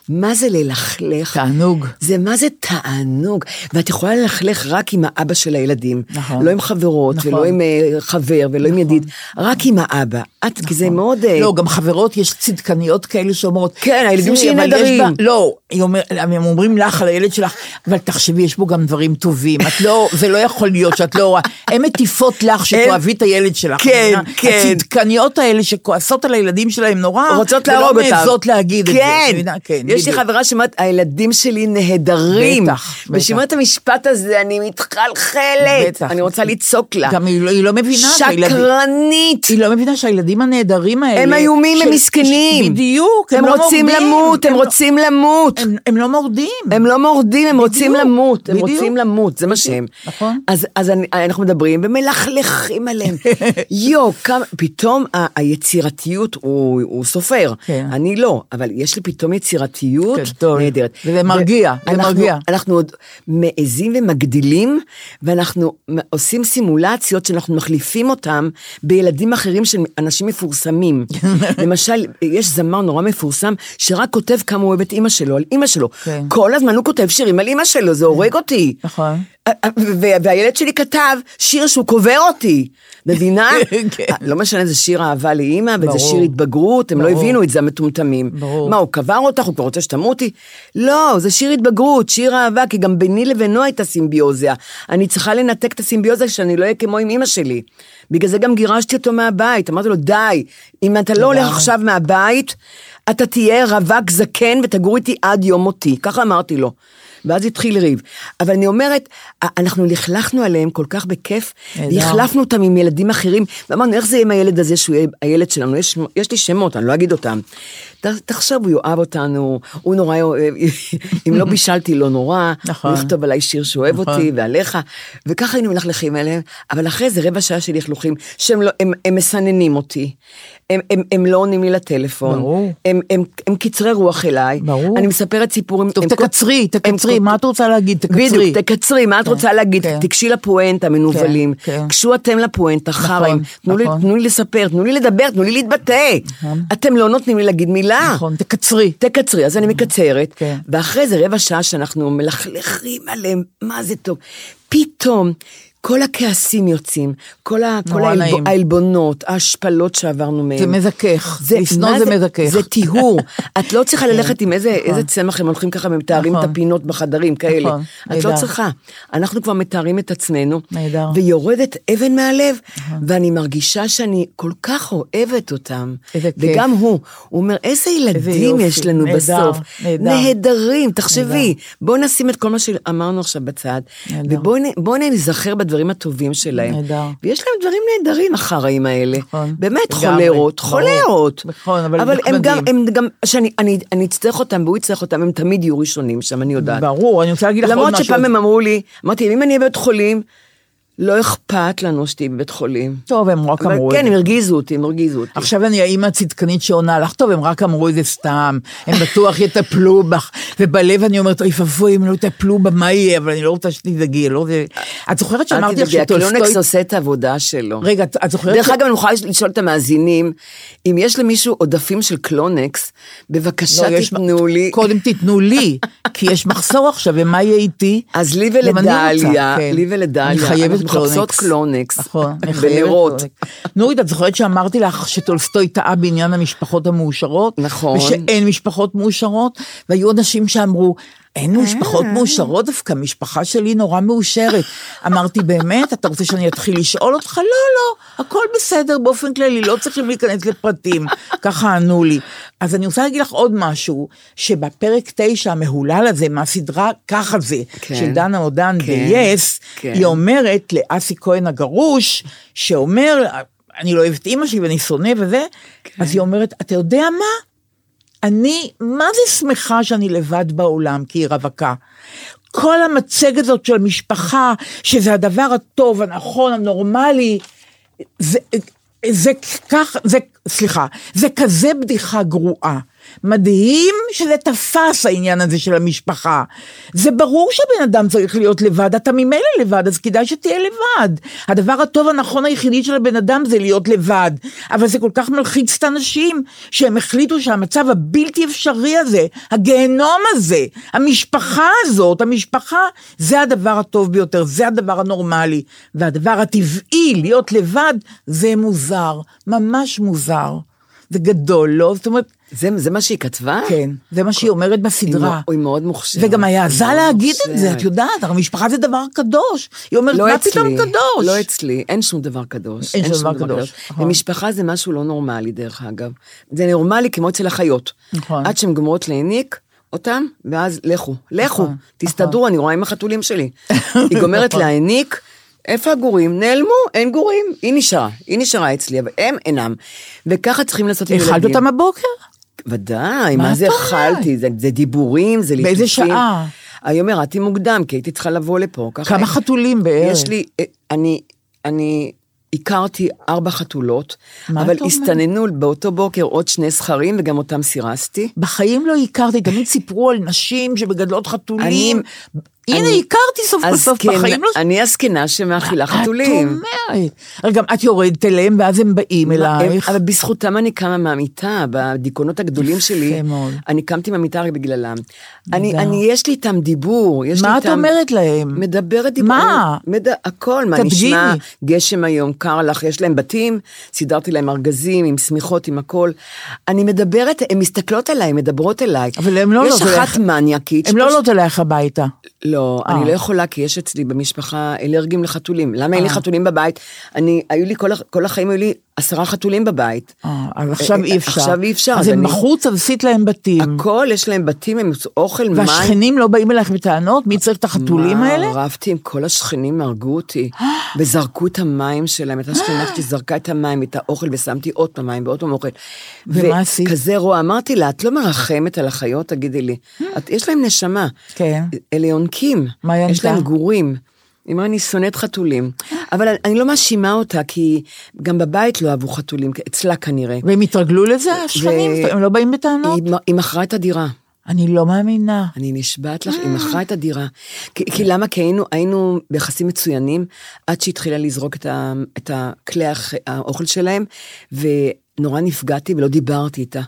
מה זה ללכלך? תענוג. זה מה זה תענוג. ואת יכולה ללכלך רק עם האבא של הילדים. נכון. לא עם חברות, נכון. ולא עם אה, חבר, ולא עם ידיד, רק עם האבא. את, כי זה מאוד... אה, לא, גם חברות, יש צדקניות כאלה שאומרות, כן, הילדים "תראי, שלי נהדרים." לא, אומר- הם אומרים לך על הילד שלך, אבל תחשבי, יש בו גם דברים טובים. את לא, זה לא יכול להיות שאת לא רואה. הן מטיפות לך שתאהבי את הילד שלך. כן? כן. הצדקניות האלה שכועסות על הילדים שלהם נורא, רוצות להרוג אותם. ולא מעזות להגיד את זה. כן, יש לי. חברה שאומרת, הילדים שלי נהדרים. בטח, בטח. ושאומרת את המשפט הזה, אני מתחלחלת. בטח. אני רוצה לצעוק לה. גם היא לא- היא לא מבינה שהילדים- שקרנית. היא לא מבינה שהילדים הנהדרים האלה... הם איומים, הם מסכנים. בדיוק, הם לא רוצים מורדים. למות, הם לא- רוצים למות. הם- הם לא מורדים. הם לא מורדים, הם רוצים למות, הם בדיוק. רוצים למות, זה מה שהם. נכון. אז, אז אני, אנחנו מדברים ומלכלכים עליהם. יו, כמה, פתאום היצירתיות, הוא, הוא סופר, כן. אני לא, אבל יש לי פתאום יצירתיות גדול. נהדרת. וזה מרגיע, זה ואנחנו- מרגיע. אנחנו עוד מעזים ומגדילים, ואנחנו עושים סימולציות שאנחנו מחליפים אותם בילדים אחרים של אנשים מפורסמים. למשל, יש זמר נורא מפורסם, שרק כותב כמה הוא אוהב את אימא שלו, על אימא שלו. כן. כל הזמן הוא כותב שירים על אימא שלו, זה הורג אותי. נכון. והילד שלי כתב שיר שהוא קובר אותי, מבינה? כן. לא משנה, זה שיר אהבה לאימא, וזה. שיר התבגרות, הם לא. הבינו את זה, המטומטמים. ברור. מה, הוא קבר אותך, הוא כבר רוצה שתמותי? לא, זה שיר התבגרות, שיר אהבה, כי גם ביני לבינו הייתה סימביוזיה. אני צריכה לנתק את הסימביוזיה שאני לא אהיה כמו עם אימא שלי. בגלל זה גם גירשתי אותו מהבית, אמרתי לו, די, אם אתה לא הולך. עכשיו מהבית, אתה תהיה רווק זקן ותגור איתי עד יום מותי. ככה אמרתי לו. ואז התחיל ריב. אבל אני אומרת, אנחנו לכלכנו עליהם כל כך בכיף, נהדר. והחלפנו אותם עם ילדים אחרים, ואמרנו, איך זה יהיה עם הילד הזה שהוא יהיה הילד שלנו? יש, יש לי שמות, אני לא אגיד אותם. תחשוב, הוא יאהב אותנו, הוא נורא אוהב, אם לא בישלתי, לא נורא, נכון. הוא יכתוב עליי שיר שאוהב נכון. אותי, ועליך, וככה היינו מלכלכים עליהם, אבל אחרי זה רבע שעה של לכלוכים, שהם לא, הם, הם מסננים אותי, הם, הם, הם לא עונים לי לטלפון, ברור. הם, הם, הם קצרי רוח אליי, ברור. אני מספרת סיפורים, טוב, הם תקצרי, הם תקצרי, כל- מה את רוצה להגיד? תקצרי. בדיוק, תקצרי, מה את כן, רוצה להגיד? כן. תיגשי לפואנטה, מנוולים. כן. גשו אתם לפואנטה, חרם. תנו לי- נכון. תנו לי לספר, תנו לי לדבר, תנו לי להתבטא. אתם לא נותנים לי להגיד מילה. נכון, תקצרי. תקצרי, אז אני מקצרת, כן. ואחרי זה רבע שעה שאנחנו מלכלכים עליהם, מה זה טוב. פתאום, כל הכעסים יוצאים, כל, ה, כל העלב. העלבונות, ההשפלות שעברנו מהם. זה מזכך, לשנוא מה זה מזכך. זה טיהור. את לא צריכה ללכת עם איזה, איזה צמח הם הולכים ככה ומתארים נכון. את הפינות בחדרים כאלה. נכון, את לא. צריכה. אנחנו כבר מתארים את עצמנו. נכון. ויורדת אבן מהלב, ואני מרגישה שאני כל כך אוהבת אותם. וגם הוא, הוא אומר, איזה ילדים יש לנו בסוף. נהדר. נהדרים, תחשבי. בואו נשים את כל מה שאמרנו עכשיו בצד. ובואו נזכר בדברים הטובים שלהם. נהדר. ויש להם דברים נהדרים, החראים האלה. נכון. באמת, חולרות. חולרות. נכון, אבל אבל הם גם. הם גם, שאני אני, אני אצטרך אותם והוא יצטרך אותם, הם תמיד יהיו ראשונים שם, אני יודעת. ברור, אני רוצה להגיד לך עוד למרות משהו. שפעם הם אמרו לי, אמרתי, אם אני אהיה בבית חולים, לא אכפת לנו שתהיי בבית חולים. טוב, הם רק אמרו את כן, זה. הם הרגיזו אותי, הם הרגיזו אותי. עכשיו אני האימא הצדקנית שעונה לך, טוב, הם רק אמרו את זה סתם, הם בטוח יטפלו בך, ובלב אני אומרת, אוי ואבוי, אם לא יטפלו בה, מה יהיה? אבל אני לא רוצה שתדאגי, לא. את זוכרת שאמרתי לך תדאגי, הקלונקס שטולסטוי... עושה את העבודה שלו. רגע, את- את זוכרת... דרך אגב, אני יכולה לשאול את המאזינים, אם יש למישהו עודפים של קלונקס, בבקשה לא, תיתנו לי. קודם תיתנו לי, כי יש מחסור עכשיו, ומה יהיה איתי? אז לי ולדליה, כן. לי ולדליה, מחפשות קלונקס. נכון. קלונקס. נורית, את זוכרת שאמרתי לך שטולסטוי טעה בעניין המשפחות המאושרות? נכון. ושאין משפחות מאושרות? והיו אנשים שאמרו, אין משפחות אה. מאושרות דווקא, המשפחה שלי נורא מאושרת. אמרתי, באמת? אתה רוצה שאני אתחיל לשאול אותך? לא, לא, הכל בסדר באופן כללי, לא צריכים להיכנס לפרטים. ככה ענו לי. אז אני רוצה להגיד לך עוד משהו, שבפרק 9 המהולל הזה, מהסדרה "ככה זה", כן. של דנה עודן כן, ב-yes, כן. היא אומרת לאסי כהן הגרוש, שאומר, אני לא אוהבת אימא שלי ואני שונא וזה, כן. אז היא אומרת, אתה יודע מה? אני, מה זה שמחה שאני לבד בעולם, כי היא רווקה. כל המצגת הזאת של משפחה, שזה הדבר הטוב, הנכון, הנורמלי, זה, זה כך, זה, סליחה, זה כזה בדיחה גרועה. מדהים שזה תפס העניין הזה של המשפחה. זה ברור שהבן אדם צריך להיות לבד, אתה ממילא לבד, אז כדאי שתהיה לבד. הדבר הטוב הנכון היחידי של הבן אדם זה להיות לבד. אבל זה כל כך מלחיץ את האנשים, שהם החליטו שהמצב הבלתי אפשרי הזה, הגיהנום הזה, המשפחה הזאת, המשפחה, זה הדבר הטוב ביותר, זה הדבר הנורמלי. והדבר הטבעי, להיות לבד, זה מוזר, ממש מוזר. זה גדול, לא? זאת אומרת, זה, זה מה שהיא כתבה? כן, זה מה שהיא אומרת בסדרה. היא, היא מאוד מוכשרת. וגם היא העזה מאוד להגיד את זה, מוכשרת. את יודעת, הרי משפחה זה דבר קדוש. היא אומרת, לא מה אצלי, פתאום קדוש? לא אצלי, אין שום דבר קדוש. אין שום דבר קדוש, נכון. ומשפחה זה משהו לא נורמלי, דרך אגב. זה נורמלי כמו אצל החיות. נכון. עד שהן גומרות להניק אותם, ואז לכו, לכו, נכון, תסתדרו, אני רואה עם החתולים שלי. היא גומרת נכון. איפה הגורים? נעלמו, אין גורים. היא נשארה, היא נשארה אצלי, אבל הם אינם. וככה צריכים לעשות עם ילדים. אכלת אותם הבוקר? ודאי, מה מה זה? אכלתי? זה, זה דיבורים, זה ליטופים. באיזה שעה? היום ירדתי מוקדם, כי הייתי צריכה לבוא לפה. ככה כמה חתולים בערך? יש לי, אה, אני, אני הכרתי ארבע חתולות, אבל? הסתננו באותו בוקר עוד שני זכרים, וגם אותם סירסתי. בחיים לא הכרתי, תמיד סיפרו על נשים שמגדלות חתולים. אני- הנה, הכרתי סוף כל סוף, כן, בחיים לא... אני הזקנה שמאכילה חתולים. את אומרת. רגע, גם את יורדת אליהם ואז הם באים אלייך. אבל בזכותם אני קמה מהמיטה, בדיכאונות הגדולים שלי. מאוד. אני קמתי מהמיטה רק בגללם. אני, יש לי איתם דיבור, יש מה. את אומרת להם? מדברת דיבור. מה? הכל, מה. נשמע? גשם היום, קר לך, יש להם בתים, סידרתי להם ארגזים עם שמיכות, עם הכל. אני מדברת, הן מסתכלות עליי, מדברות אליי. אבל הם לא יש עולות אחת אלייך. מניאקית. הם לא עולות אלייך הביתה. לא, אה. אני לא יכולה, כי יש אצלי במשפחה אלרגים לחתולים. למה אין לי חתולים בבית? אני, היו לי, כל, כל החיים היו לי עשרה חתולים בבית. אה, אז עכשיו אה, אי אפשר. עכשיו אי אפשר. אז הם אני- בחוץ, אז עשית להם בתים. הכל, יש להם בתים, הם אוכל, מים. והשכנים לא באים אלייך בטענות? מי צריך את החתולים מה, האלה? רבתי עם כל השכנים, הרגו אותי, וזרקו את המים שלהם, את השכנה שלי זרקה את המים, את האוכל, ושמתי עוד פעם מים ועוד פעם אוכל. ומה עשית? וכזה רוע, אמרתי לה, את לא מרחמת על החיות, תגידי לי. את, יש להם נשמה. כן. אלה יונקים. מה היא יש ענתה? להם גורים. היא אמרה, אני שונאת חתולים. אבל אני לא מאשימה אותה, כי גם בבית לא אהבו חתולים, אצלה כנראה. והם התרגלו לזה, השכנים? הם לא באים בטענות? היא, היא מכרה את הדירה. אני לא מאמינה. אני נשבעת לך, היא מכרה את הדירה. כי, כי למה? כי היינו, היינו ביחסים מצוינים, עד שהתחילה לזרוק את, ה, את הכלי האוכל שלהם, ונורא נפגעתי ולא דיברתי איתה.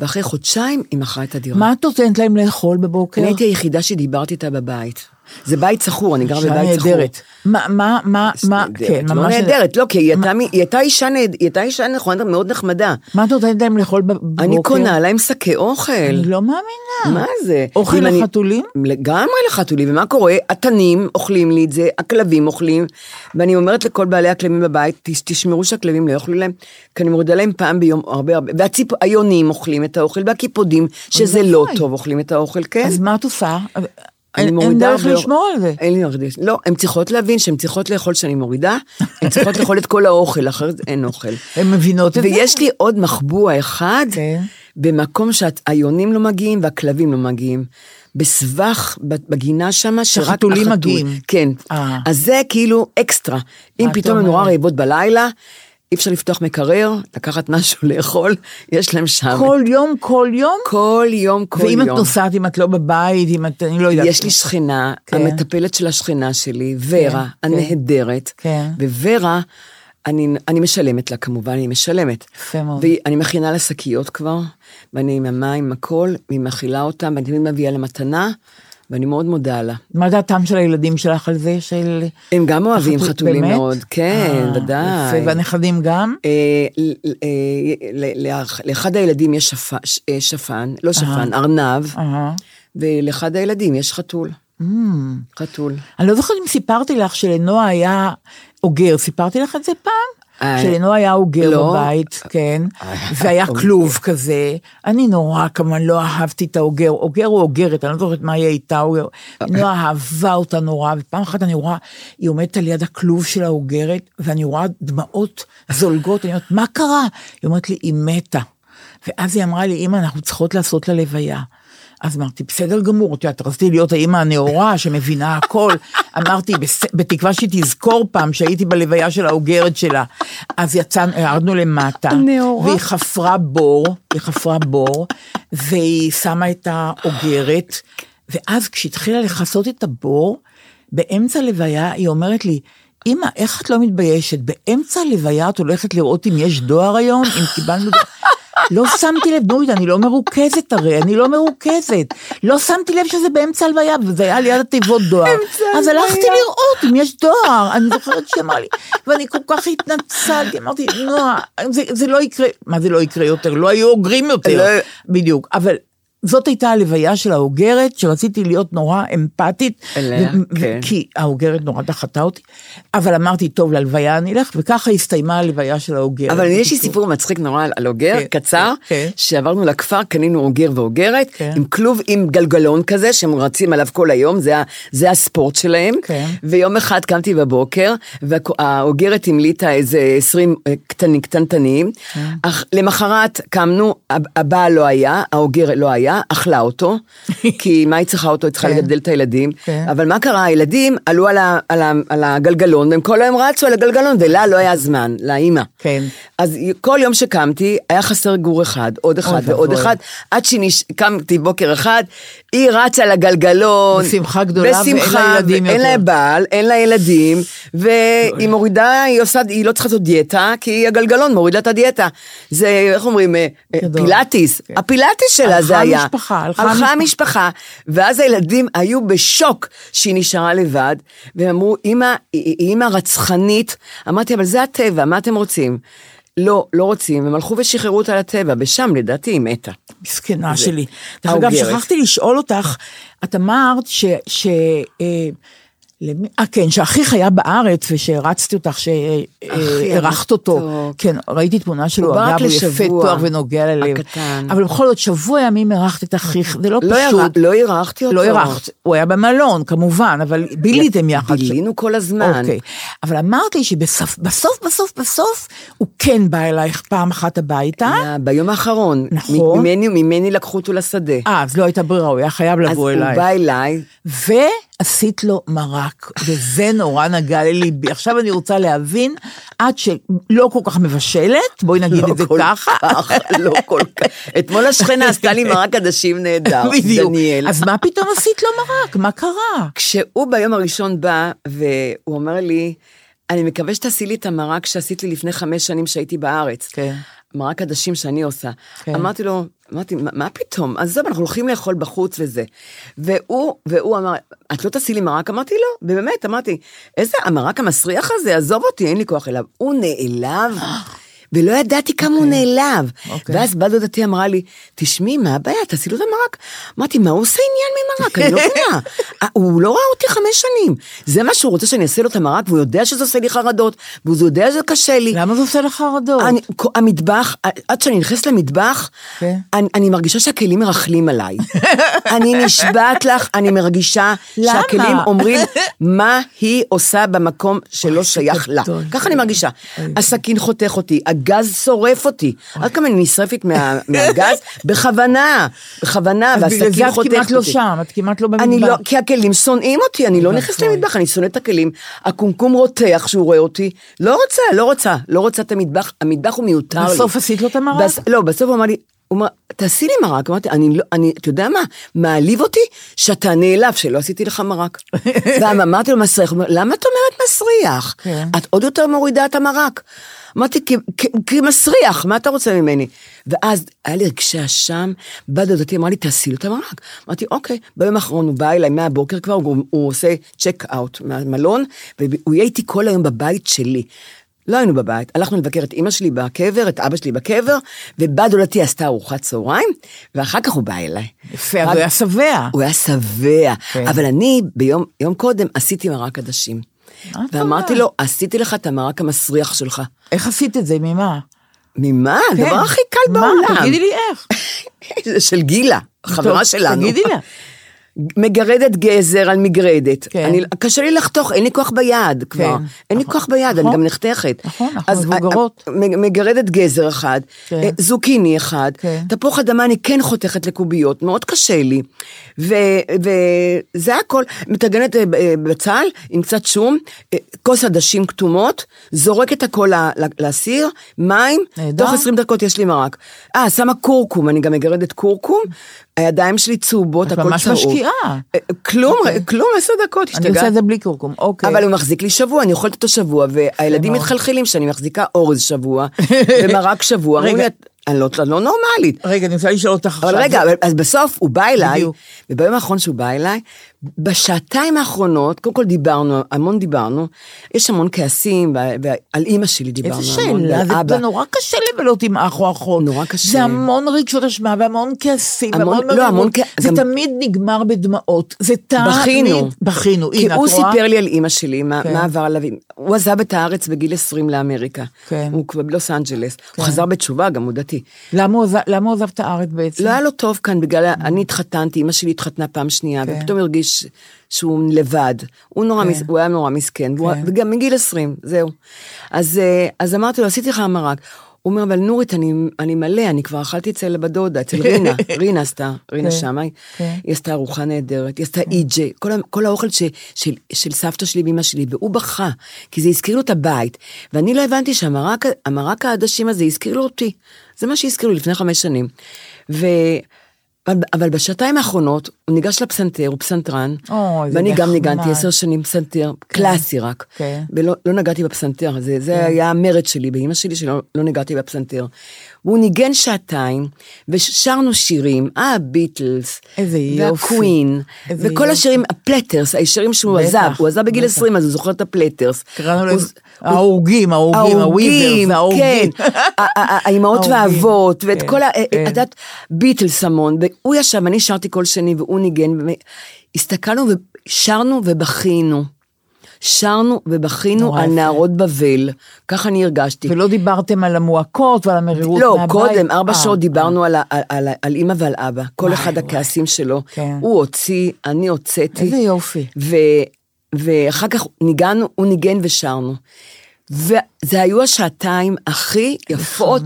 ואחרי חודשיים היא מכרה את הדירה. מה את נותנת להם לאכול בבוקר? אני הייתי היחידה שדיברתי איתה בבית. זה בית שכור, אני גרה אישה בבית שכור. נהדרת. מה, מה, מה, מה, נהדרת, כן, לא ממש נהדרת, לא, כי היא הייתה אישה נהד- היא הייתה אישה נכונה, מאוד נחמדה. מה את נותנת להם לאכול בבוקר? אני קונה להם שקי אוכל. אני לא מאמינה. מה זה? אוכל לחתולים? לגמרי לחתולים, ומה קורה? התנים אוכלים לי את זה, הכלבים אוכלים, ואני אומרת לכל בעלי הכלבים בבית, "תש- תשמרו שהכלבים לא יאכלו להם, כי אני מורידה להם פעם ביום הרבה הרבה, והיונים אוכלים את האוכל, והקיפודים, שזה לא. טוב, אוכלים את האוכל, כן. אז מה את עושה? אין אין מורידה דרך הרבה- לשמור על זה. אין לי דרך. לא, הן צריכות להבין שהן צריכות לאכול שאני מורידה, הן צריכות לאכול את כל האוכל, אחרת אין אוכל. הן מבינות את זה? ויש לי עוד מחבוע אחד, כן. במקום שהיונים לא מגיעים והכלבים לא מגיעים. בסבך, בגינה שמה, שרק שהחתולים החתול- מגיעים. כן. אה. אז זה כאילו אקסטרה. אם פתאום הן נורא? רעבות בלילה, אי אפשר לפתוח מקרר, לקחת משהו לאכול, יש להם שם. כל יום, כל יום? כל יום, כל ואם יום. את נוסעת, אם את לא בבית, אם את, אני לא יודעת. יש לי שכנה, כן. המטפלת של השכנה שלי, ורה, הנהדרת, כן. וורה, אני, אני משלמת לה כמובן, אני משלמת. יפה מאוד. ואני מכינה לה שקיות כבר, ואני עם המים, עם הכל, והיא מאכילה אותם, ואני תמיד מביאה לה מתנה, ואני מאוד מודה לה. מה דעתם של הילדים שלך על זה? של... הם גם אוהבים חתולים באמת? מאוד, כן, אה, ודאי. יפה, והנכדים גם? אה, אה, לאחד הילדים יש שפן, לא שפן, ארנב. ולאחד הילדים יש חתול. Mm. חתול. אני לא זוכרת אם סיפרתי לך שלנועה היה אוגר, סיפרתי לך את זה פעם? אה, שלנועה היה אוגר לא. בבית, כן, והיה כלוב כזה. אני נורא כמובן לא אהבתי את האוגר, אוגר הוא אוגרת, אני לא זוכרת מה היא הייתה, אוגר. נועה אהבה אותה נורא, ופעם אחת אני רואה, היא עומדת על יד הכלוב של האוגרת, ואני רואה דמעות זולגות, אני אומרת, מה קרה? היא אומרת לי, היא מתה. ואז היא אמרה לי, אמא, אנחנו צריכות לעשות לה לוויה. אז אמרתי, בסדר גמור, את יודעת, רציתי להיות האימא הנאורה שמבינה הכל. אמרתי, "בס- בתקווה שהיא תזכור פעם שהייתי בלוויה של האוגרת שלה. אז יצאנו, ירדנו למטה. הנאורה. והיא חפרה בור, היא חפרה בור, והיא שמה את האוגרת, ואז כשהתחילה לכסות את הבור, באמצע הלוויה היא אומרת לי, אמא, איך את לא מתביישת? באמצע הלוויה את הולכת לראות אם יש דואר היום? אם קיבלנו דואר? לא שמתי לב, נורית, אני לא מרוכזת הרי, אני לא מרוכזת. לא שמתי לב שזה באמצע הלוויה, וזה היה ליד התיבות דואר. אז הלכתי לראות אם יש דואר, אני זוכרת שהיא אמרה לי, ואני כל כך התנצלתי, אמרתי, נועה, זה, זה לא יקרה, מה זה לא יקרה יותר? לא היו אוגרים יותר. לא- בדיוק, אבל... זאת הייתה הלוויה של האוגרת, שרציתי להיות נורא אמפתית, אליה, ו- כן. כי האוגרת נורא דחתה אותי, אבל אמרתי, טוב, ללוויה אני אלך, וככה הסתיימה הלוויה של האוגרת. אבל יש לי. סיפור מצחיק נורא על אוגר, כן, קצר, כן. שעברנו לכפר, קנינו אוגר ואוגרת, כן. עם כלוב עם גלגלון כזה, שהם רצים עליו כל היום, זה זה הספורט שלהם. כן. ויום אחד קמתי בבוקר, והאוגרת המליטה איזה 20 קטנים, קטנטנים. כן. אך למחרת קמנו, הב- הבעל לא היה, האוגרת לא היה, אכלה אותו, כי מה היא צריכה אותו? היא צריכה כן. לגדל את הילדים. כן. אבל מה קרה? הילדים עלו על, ה, על, ה, על הגלגלון, והם כל היום רצו על הגלגלון, ולה לא היה זמן, לאימא. כן. אז כל יום שקמתי, היה חסר גור אחד, עוד אחד ועוד. אחד, עד שקמתי בוקר אחד, היא רצה לגלגלון. בשמחה גדולה, ואין לה ילדים יותר. לה בעל, אין לה ילדים, והיא מורידה, היא עושה, היא לא צריכה לעשות דיאטה, כי הגלגלון מוריד לה את הדיאטה. זה, איך אומרים, אה, אה. פילאטיס, כן. הפילאטיס שלה זה היה. המשפחה, הלכה הלכה המשפחה. המשפחה, ואז הילדים היו בשוק שהיא נשארה לבד, והם אמרו, אמא, אמא רצחנית. אמרתי, אבל זה הטבע, מה אתם רוצים? לא, לא רוצים, הם הלכו ושחררו אותה לטבע, ושם לדעתי היא מתה. מסכנה שלי. דרך אגב. שכחתי לשאול אותך, את אמרת ש... ש אה, למי- אה, כן, שאחיך היה בארץ ושהרצתי אותך, שהערכת אותו. המתוק. כן, ראיתי תמונה שלו, הוא אגב, הוא יפה תואר ונוגע ללב. הקטן. אבל בכל זאת, שבוע ימים אירחת את אחיך, זה לא לא פשוט. לא אירחתי אותו. לא אירחת, הוא היה במלון, כמובן, אבל ביליתם יחד. בילינו כל הזמן. אוקיי, אבל אמרת לי שבסוף, בסוף, בסוף, בסוף, הוא כן בא אלייך פעם אחת הביתה. ביום האחרון. נכון. ממני, ממני לקחו אותו לשדה. אה, אז לא הייתה ברירה, הוא היה חייב אז לבוא הוא אלייך. בא אליי, ועשית לו מרק, וזה נורא נגע לליבי. עכשיו אני רוצה להבין, את שלא כל כך מבשלת, בואי נגיד לא את זה כל ככה. כך, לא כל כך. אתמול השכנה עשתה לי מרק עדשים נהדר, בדיוק. דניאל. אז מה פתאום עשית לו מרק? מה קרה? כשהוא ביום הראשון בא, והוא אומר לי, אני מקווה שתעשי לי את המרק שעשית לי לפני חמש שנים שהייתי בארץ. כן. מרק עדשים שאני עושה. כן. אמרתי לו, אמרתי, מה, מה פתאום? עזוב, אנחנו הולכים לאכול בחוץ וזה. והוא, והוא אמר, את לא תעשי לי מרק? אמרתי, לא, באמת, אמרתי, איזה המרק המסריח הזה, עזוב אותי, אין לי כוח אליו. הוא נעלב. ולא ידעתי כמה הוא נעלב. אוקיי. ואז בת דודתי אמרה לי, תשמעי, מה הבעיה? תעשי לו את המרק. אמרתי, מה הוא עושה עניין ממרק? אני לא מבינה. אה, הוא לא ראה אותי חמש שנים. זה מה שהוא רוצה שאני אעשה לו את המרק, והוא יודע שזה עושה לי חרדות, והוא יודע שזה קשה לי. למה זה עושה לך חרדות? אני, המטבח, עד שאני נכנסת למטבח, כן. אני, אני מרגישה שהכלים מרכלים עליי. אני נשבעת לך, אני מרגישה? שהכלים אומרים מה היא עושה במקום שלא שייך לה. ככה אני מרגישה. הסכין חותך אותי, הגז שורף אותי. עד כמה אני נשרפת מה- מהגז? בכוונה, בכוונה, אז בגלל זה והסכין את כמעט לא אותי. שם, את כמעט לא במטבח. אני לא, כי הכלים שונאים אותי, אני לא אוי נכנסת. למטבח, אני שונאת את הכלים. הקומקום רותח שהוא רואה אותי, לא רוצה, לא רוצה, לא רוצה את המטבח, המטבח הוא מיותר לי. בסוף עשית לו את המרק? לא, בסוף הוא אמר לי, הוא אמר, תעשי לי מרק. אמרתי, אני לא, אני, אתה יודע מה, מעליב אותי שאתה נעלב שלא עשיתי לך מרק. ואמרתי לו, מסריח, הוא אומר, למה את אומרת מסריח? כן. את עוד יותר מורידה את המרק. אמרתי, "כי- כי- כי מסריח, מה אתה רוצה ממני? ואז היה לי רגשי אשם, בת דודתי אמרה לי, תעשי לו את המרק. אמרתי, אוקיי. ביום האחרון הוא בא אליי מהבוקר כבר, הוא, הוא עושה צ'ק אאוט מהמלון, והוא יהיה איתי כל היום בבית שלי. לא היינו בבית, הלכנו לבקר את אימא שלי בקבר, את אבא שלי בקבר, ובת דודתי עשתה ארוחת צהריים, ואחר כך הוא בא אליי. יפה, רק- הוא היה שבע. הוא היה שבע, כן. אבל אני ביום יום קודם עשיתי מרק עדשים. ואמרתי? לו, עשיתי לך את המרק המסריח שלך. איך עשית את זה? ממה? ממה? כן. הדבר הכי קל מה? בעולם. תגידי לי איך. זה של גילה, חברה שלנו. תגידי לה. מגרדת גזר על מגרדת. כן. אני, קשה לי לחתוך, אין לי כוח ביד כבר. כן, אין לי נכון, כוח ביד, אני נכון. גם נחתכת. נכון, אנחנו אז, מבוגרות. אה, מגרדת גזר אחד, כן. אה, זוקיני אחד, כן. תפוח אדמה אני כן חותכת לקוביות, מאוד קשה לי. ו- וזה הכל, מטגנת אה, בצל עם קצת שום, כוס עדשים כתומות, זורקת הכל לסיר, מים, נהדר. תוך 20 דקות יש לי מרק. אה, שמה קורקום, אני גם מגרדת קורקום, הידיים שלי צהובות, את הכל ממש צהוב. משקיעה. אה, כלום, אוקיי. כלום, עשר דקות, אני עושה השתגעת. את זה בלי קורקום, אוקיי. אבל הוא מחזיק לי שבוע, אני אוכלת אותו שבוע, והילדים. מתחלחלים שאני מחזיקה אורז שבוע, ומרק שבוע. רגע. אני לא, את לא נורמלית. רגע, אני רוצה לשאול אותך עכשיו. אבל רגע, אז בסוף הוא בא אליי, בדיוק. וביום האחרון שהוא בא אליי, בשעתיים האחרונות, קודם כל דיברנו, המון דיברנו, יש המון כעסים, ועל אימא שלי דיברנו איזה המון, שאלה, ועל זה, אבא. זה נורא קשה לבלות עם אח או אחות. נורא קשה. זה המון רגשות אשמה והמון כעסים, המון- והמון לא. המון כ- זה גם- תמיד נגמר בדמעות. זה תמיד... בכינו. בכינו, כי הנה, הוא את רואה? סיפר לי על אימא שלי, מה, כן. מה עבר עליו. הוא עזב את הארץ בגיל 20 לאמריקה. כן. הוא כבר בלוס אנג'לס. הוא חזר בתשובה, גם הוא דתי. למה הוא למה הוא עזב את הארץ בעצם? לא היה לו טוב כאן, בגלל, אני התחתנתי, אימא שלי התחתנה פעם שנייה, כן. ופתאום הרגיש שהוא לבד. הוא נורא, מס, הוא היה נורא מסכן, כן. וגם מגיל 20, זהו. אז, אה, אז אמרתי לו, עשיתי לך מרק. הוא אומר, אבל נורית, אני, אני מלא, אני כבר אכלתי אצל בת דודה, אצל רינה, רינה עשתה, רינה כן, שמאי, כן. היא עשתה ארוחה נהדרת, היא עשתה אי-ג'יי, כל, כל האוכל ש, של, של סבתא שלי ואמא שלי, והוא בכה, כי זה הזכיר לו את הבית, ואני לא הבנתי שהמרק המרק העדשים הזה הזכיר לו אותי, זה מה שהזכיר לי לפני חמש שנים. ו... אבל, אבל בשעתיים האחרונות הוא ניגש לפסנתר, הוא פסנתרן, זה ואני גם. ניגנתי עשר שנים פסנתר, קלאסי רק, כן. ולא לא נגעתי בפסנתר, זה, זה היה המרד שלי, באמא שלי שלא לא נגעתי בפסנתר. והוא ניגן שעתיים, ושרנו שירים, אה, הביטלס, איזה יופי. והקווין, איזה וכל יופי. השירים, הפלטרס, השירים שהוא בטח, עזב, הוא עזב בגיל בטח. 20, אז הוא זוכר את הפלטרס. קראנו הוא- לזה ההורגים, ההורגים, הוויברס, ההורגים. כן, האימהות והאבות, ואת כן, כל ה... כן. את יודעת, ביטלס המון, והוא ישב, אני שרתי כל שני והוא ניגן, הסתכלנו ושרנו ובכינו. שרנו ובכינו על. נערות בבל, ככה אני הרגשתי. ולא דיברתם על המועקות ועל המרירות לא, מהבית? קודם, ארבע אה, שעות דיברנו על, ה- על, על, על אימא ועל אבא. כל וואי, אחד וואי. הכעסים שלו. כן. הוא הוציא, אני הוצאתי. איזה יופי. ואחר כך ניגענו, הוא ניגן ושרנו. וזה היו השעתיים הכי יפות.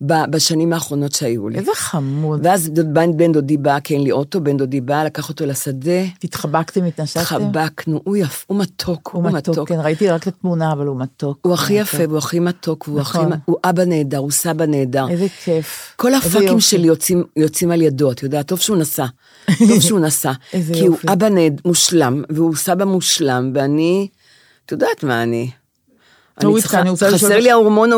ב- בשנים האחרונות שהיו לי. איזה חמוד. ואז בן, בן דודי בא, כי אין לי אוטו, בן דודי בא, לקח אותו לשדה, התחבקתם, התנשקתם? התחבקנו, הוא יפ, הוא מתוק, הוא מתוק, כן, ראיתי רק את התמונה, אבל הוא מתוק. הוא הכי מתוק. יפה, והוא הכי מתוק, והוא הכי... נכון. הוא אבא נהדר, הוא סבא נהדר. איזה כיף. כל הפאקים. שלי יוצאים, יוצאים על ידו, את יודעת, טוב שהוא נסע. טוב שהוא נסע. כי יופי. הוא אבא נהד, מושלם, והוא סבא מושלם, ואני, את יודעת מה אני. אני צריכה, חסר לי ההורמון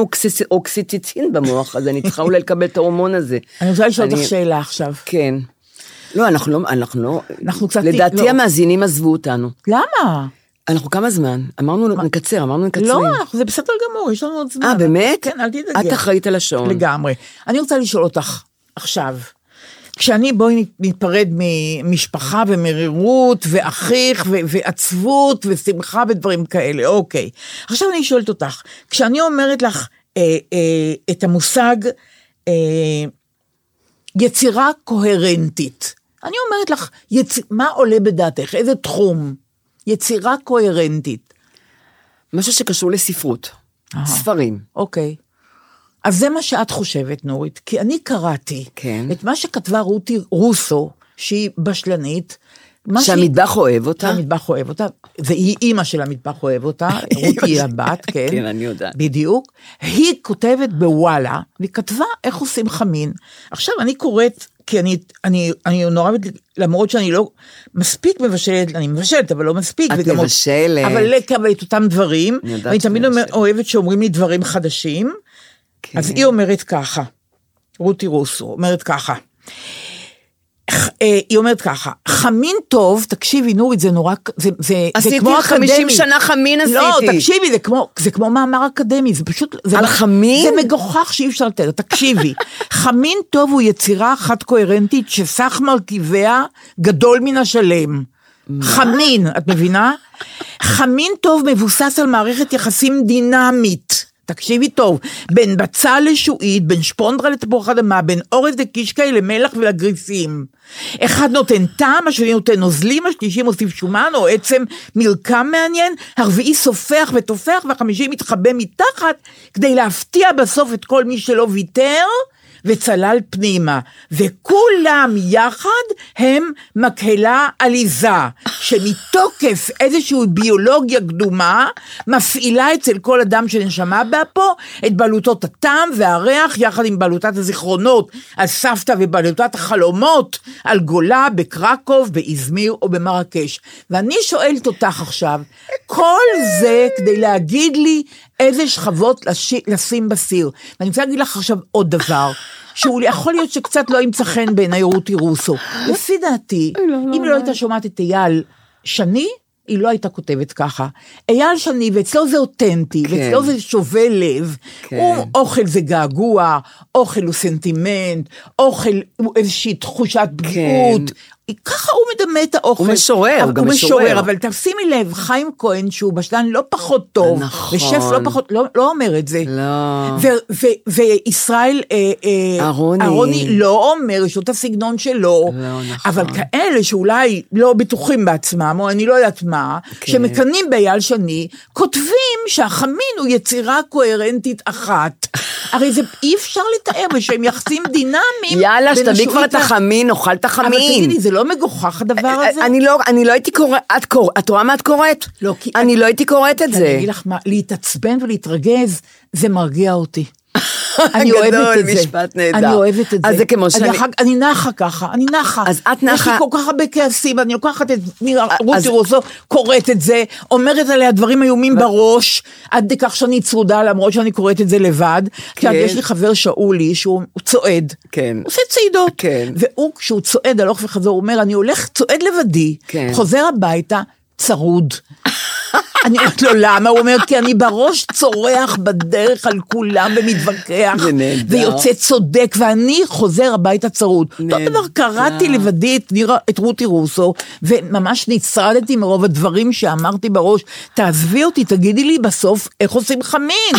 האוקסיציצין במוח, אז אני צריכה אולי לקבל את ההורמון הזה. אני רוצה לשאול אותך שאלה עכשיו. כן. לא, אנחנו לא, אנחנו לא, אנחנו קצת- לדעתי לא. המאזינים עזבו אותנו. למה? אנחנו כמה זמן? אמרנו נקצר, אמרנו מקצרים. לא, זה בסדר גמור, יש לנו עוד זמן. אה, באמת? כן, אל תדאגי. את אחראית על השעון. לגמרי. אני רוצה לשאול אותך עכשיו, כשאני, בואי ניפרד ממשפחה ומרירות ואחיך ו- ועצבות ושמחה ודברים כאלה, אוקיי. עכשיו אני שואלת אותך, כשאני אומרת לך אה, אה, את המושג אה, יצירה קוהרנטית, אני אומרת לך, יצ... מה עולה בדעתך? איזה תחום? יצירה קוהרנטית. משהו שקשור לספרות. אהה. ספרים. אוקיי. אז זה מה שאת חושבת, נורית, כי אני קראתי כן. את מה שכתבה רותי רוסו, שהיא בשלנית. מה שהיא- שהמטבח אוהב אותה. שהמטבח אוהב אותה, והיא אימא של המטבח אוהב אותה, רותי היא הבת, כן. כן, אני יודעת. בדיוק. היא כותבת בוואלה, והיא כתבה איך עושים חמין. עכשיו, אני קוראת, כי אני, אני, אני נורא, למרות שאני לא מספיק מבשלת, אני מבשלת, אבל לא מספיק. את מבשלת. אבל לקבל את אותם דברים, אני יודעת ואני תמיד מבשלת. אוהבת שאומרים לי דברים חדשים. כן. אז היא אומרת ככה, רותי רוסו אומרת ככה, אה, היא אומרת ככה, חמין טוב, תקשיבי נורית, זה נורא, זה, זה, זה עשיתי כמו אקדמי. 50 שנה חמין לא, עשיתי. תקשיבי, זה כמו, זה כמו מאמר אקדמי, זה פשוט... זה על מ- חמין? זה מגוחך שאי אפשר לתאר, תקשיבי. חמין טוב הוא יצירה אחת קוהרנטית שסך מרכיביה גדול מן השלם. חמין, את מבינה? חמין טוב מבוסס על מערכת יחסים דינמית. תקשיבי טוב, בין בצל לשועית, בין שפונדרה לתפוח אדמה, בין אורז לקישקעי למלח ולגריסים. אחד נותן טעם, השני נותן נוזלים, השלישי מוסיף שומן או עצם מרקם מעניין, הרביעי סופח ותופח והחמישי מתחבא מתחת כדי להפתיע בסוף את כל מי שלא ויתר. וצלל פנימה, וכולם יחד הם מקהלה עליזה, שמתוקף איזושהי ביולוגיה קדומה, מפעילה אצל כל אדם שנשמה באפו את בלוטות הטעם והריח, יחד עם בלוטת הזיכרונות על סבתא ובלוטת החלומות על גולה בקרקוב, באזמיר או במרקש. ואני שואלת אותך עכשיו, כל זה כדי להגיד לי איזה שכבות לש... לשים בסיר. ואני רוצה להגיד לך עכשיו עוד דבר. שהוא יכול להיות שקצת לא ימצא חן בעיניי רותי רוסו. לפי דעתי, אם לא הייתה שומעת את אייל שני, היא לא הייתה כותבת ככה. אייל שני, ואצלו זה אותנטי, כן. ואצלו זה שובה לב. כן. הוא, אוכל זה געגוע, אוכל הוא סנטימנט, אוכל הוא איזושהי תחושת בריאות. ככה הוא מדמה את האוכל. הוא משורר, אבל- גם הוא משורר. משורר, אבל תשימי לב, חיים כהן, שהוא בשלן לא פחות טוב, נכון. ושף לא פחות, לא, לא אומר את זה. לא. ו- ו- וישראל אה, אה, אהרוני. אהרוני לא אומר, יש לו את הסגנון שלו, לא, נכון. אבל כאלה שאולי לא בטוחים בעצמם, או אני לא יודעת מה, כן. שמקנאים באייל שני, כותבים שהחמין הוא יצירה קוהרנטית אחת. הרי זה אי אפשר לתאר בשהם יחסים דינמיים. יאללה, שתביא כבר את החמין, נאכל את החמין. אבל תגידי, זה לא מגוחך הדבר הזה? אני לא, אני לא הייתי קוראת, את קוראת, את רואה מה את קוראת? לא, כי אני לא הייתי קוראת את אני זה. אגיד לך מה, להתעצבן ולהתרגז, זה מרגיע אותי. אני אוהבת את זה. משפט נהדר. אני אוהבת את זה. אז זה כמו אני שאני- אני נחה ככה, אני נחה. אז את יש לי נחה- כל כך הרבה כעסים, אני לוקחת את נירה אז- רותי רוזו, קוראת את זה, אומרת עליה דברים איומים בראש, עד כדי כך שאני צרודה, למרות שאני קוראת את זה לבד. כן. יש לי חבר שאולי, שהוא הוא צועד. כן. הוא עושה צעידות. כן. והוא, כשהוא צועד הלוך וחזור, הוא אומר, אני הולך, צועד לבדי, כן. חוזר הביתה, צרוד. אני אומרת לו, למה? הוא אומר, כי אני בראש צורח בדרך על כולם ומתווכח, זה נהדר. ויוצא צודק, ואני חוזר הביתה צרוד. אותו. דבר, קראתי לבדי את, את רותי רוסו, וממש נצרדתי מרוב הדברים שאמרתי בראש, תעזבי אותי, תגידי לי בסוף איך עושים חמין.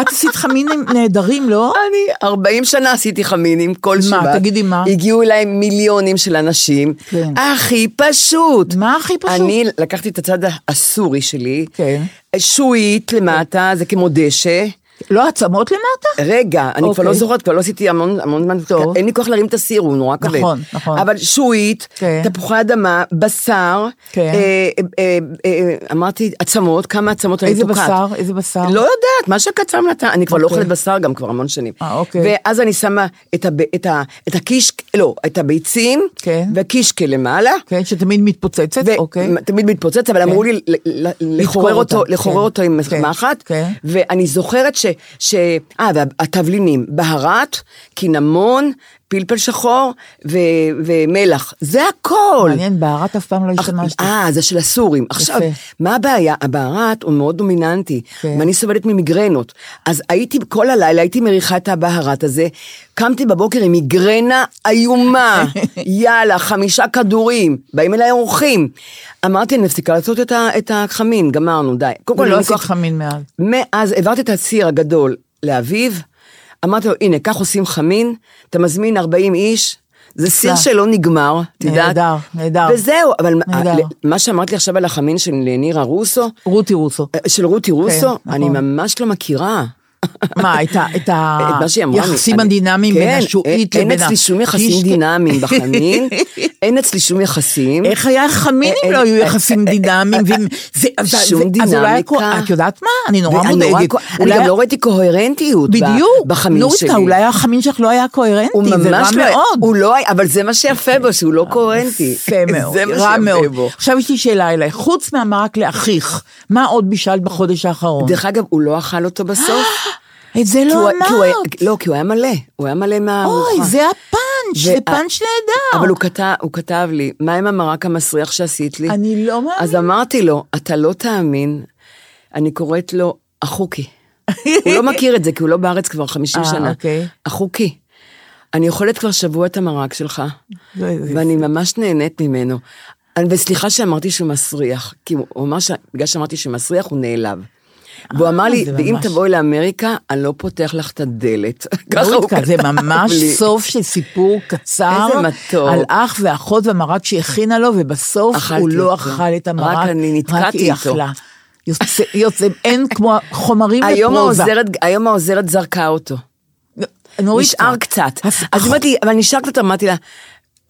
את עשית חמינים נהדרים, לא? אני 40 שנה עשיתי חמינים כל מה, שבת. תגידי מה? הגיעו אליי מיליונים של אנשים. כן. הכי פשוט. מה הכי פשוט? אני לקחתי את הצד הסורי שלי. כן. שועית למטה, זה כמו דשא. לא עצמות למטה? רגע, אני כבר אוקיי. לא זוכרת, כבר לא עשיתי המון המון זמן. אין לי כוח להרים את הסיר, הוא נורא כבד. נכון, נכון. אבל שועית, כן. תפוחי אדמה, בשר, כן. אה, אה, אה, אה, אמרתי עצמות, כמה עצמות אני איזה תוקעת. בשר? איזה בשר? לא יודעת, מה שקצר נתן, אני כבר לא אוקיי. אוכלת בשר גם כבר המון שנים. אה, אוקיי. ואז אני שמה את הב- את ה- את הקיש, לא, את הביצים, כן. והקישקע למעלה. כן, שתמיד מתפוצצת, אוקיי. ותמיד מתפוצץ, אבל אמרו לי ל- ל- לחורר אותו, לחורר כן. אותו עם כן, מחט, כן. ואני זוכרת ש... ש... אה, והתבלינים, בהרת, קינמון, פלפל שחור ו... ומלח, זה הכל. מעניין, בהרת אף פעם לא השתמשתי. אה, זה של הסורים. עכשיו, יפה. מה הבעיה? הבהרת הוא מאוד דומיננטי, כן. ואני סובלת ממיגרנות. אז הייתי, כל הלילה הייתי מריחה את הבהרת הזה, קמתי בבוקר עם מיגרנה איומה, יאללה, חמישה כדורים, באים אליי אורחים. אמרתי, אני מפסיקה לעשות את, ה, את החמין, גמרנו, די. קודם כל, לי עשית חמין מאז. מאז העברתי את הסיר הגדול לאביב, אמרתי לו, הנה, כך עושים חמין, אתה מזמין 40 איש, זה סיר. שלא נגמר, את יודעת? נהדר, נהדר. וזהו, אבל נהדר. מה שאמרת לי עכשיו על החמין של נירה רוסו, רותי רוסו. של רותי רוסו, נכון. אני ממש לא מכירה. מה, את ה-. היחסים הדינמיים בין השועית אין לבין ה... אצלי שום יחסים? דינמיים בחמין, אין אצלי שום יחסים. איך היה חמין אם אה, לא היו אה, יחסים אה, דינמיים? שום דינמיקה. את יודעת מה? אני נורא נורא מודאגת. אני גם לא ראיתי קוהרנטיות בדיוק. בחמין נורית, שלי. אולי החמין שלך לא היה קוהרנטי, הוא זה רע ממש לא, מאוד. הוא לא היה, אבל זה מה שיפה בו, שהוא לא קוהרנטי. יפה מאוד, רע מאוד. עכשיו יש לי שאלה אליי, חוץ מהמרק לאחיך, מה עוד בישלת בחודש האחרון? דרך אגב, הוא לא אכל אותו בסוף. את זה לא כי הוא היה- אמרת. לא, כי הוא היה מלא, הוא היה מלא מהארוחה. אוי, זה הפאנץ', זה פאנץ' נהדר. אבל הוא כתב, הוא כתב לי, מה עם המרק המסריח שעשית לי? אני לא מאמין. אז אמרתי לו, אתה לא תאמין, אני קוראת לו החוקי. הוא לא מכיר את זה, כי הוא לא בארץ כבר 50 אה, שנה. אוקיי. החוקי. אני אוכלת כבר שבוע את המרק שלך, זה- ואני ממש נהנית ממנו. וסליחה שאמרתי שהוא מסריח, כי הוא אמר שבגלל שאמרתי שהוא מסריח, הוא נעלב. והוא אמר לי, זה ואם תבואי לאמריקה, אני לא פותח לך את הדלת. ככה הוא נורית, זה כתב ממש לי. סוף של סיפור קצר, איזה מתוק. על אח ואחות והמרק שהכינה לו, ובסוף הוא לא. אכל את המרק, רק אני נתקעתי רק היא איתו. אכלה. יוצא, יוצא, אין כמו חומרים לפרוזה. היום העוזרת זרקה אותו. נורית, נשאר קצת. הס- אז היא אמרת לי, אבל נשאר קצת, אמרתי לה,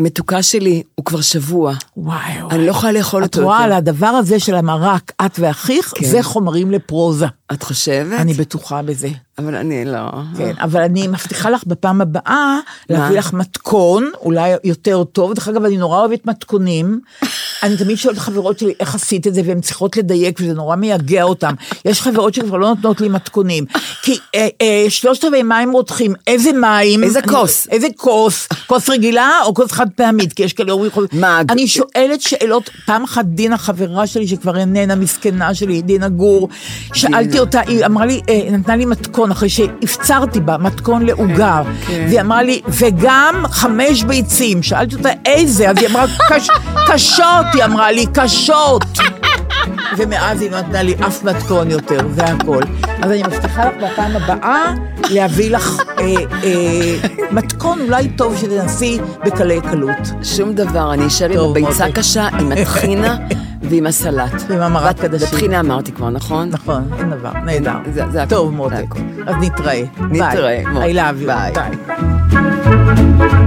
מתוקה שלי, הוא כבר שבוע. וואי וואי. אני לא יכולה לאכול את אותו רואה על יותר. הדבר הזה של המרק, את ואחיך, כן. זה חומרים לפרוזה. את חושבת? אני בטוחה בזה. אבל אני לא. כן, אבל אני מבטיחה לך בפעם הבאה להביא לך מתכון, אולי יותר טוב. דרך אגב, אני נורא אוהבת מתכונים. אני תמיד שואלת חברות שלי איך עשית את זה, והן צריכות לדייק, וזה נורא מייגע אותן. יש חברות שכבר לא נותנות לי מתכונים. כי אה, אה, שלושת רבעי מים רותחים, איזה מים? איזה כוס? איזה כוס? כוס רגילה או כוס חד פעמית? כי יש כאלה אומרים... מה, אני שואלת שאלות, פעם אחת דינה, חברה שלי, שכבר איננה מסכנה שלי, דינה גור, שאלתי. אותה, היא אמרה לי, אה, נתנה לי מתכון, אחרי שהפצרתי בה, מתכון לעוגה, כן. והיא אמרה לי, וגם חמש ביצים, שאלתי אותה איזה, אז היא אמרה, "קש- קשות, היא אמרה לי, קשות. ומאז היא לא נתנה לי אף מתכון יותר, זה הכל. אז אני מבטיחה לך בפעם הבאה להביא לך אה, אה, מתכון אולי טוב שתנסי בקלי קלות. שום דבר, אני אשאר עם הביצה. קשה, עם הטחינה ועם הסלט. ועם המרק ואת- עדשים. בטחינה אמרתי כבר, נכון? נכון, אין דבר, נהדר. זה- הכל, טוב מותק. אז נתראה. נתראה, ביי. I love you. ביי. ביי.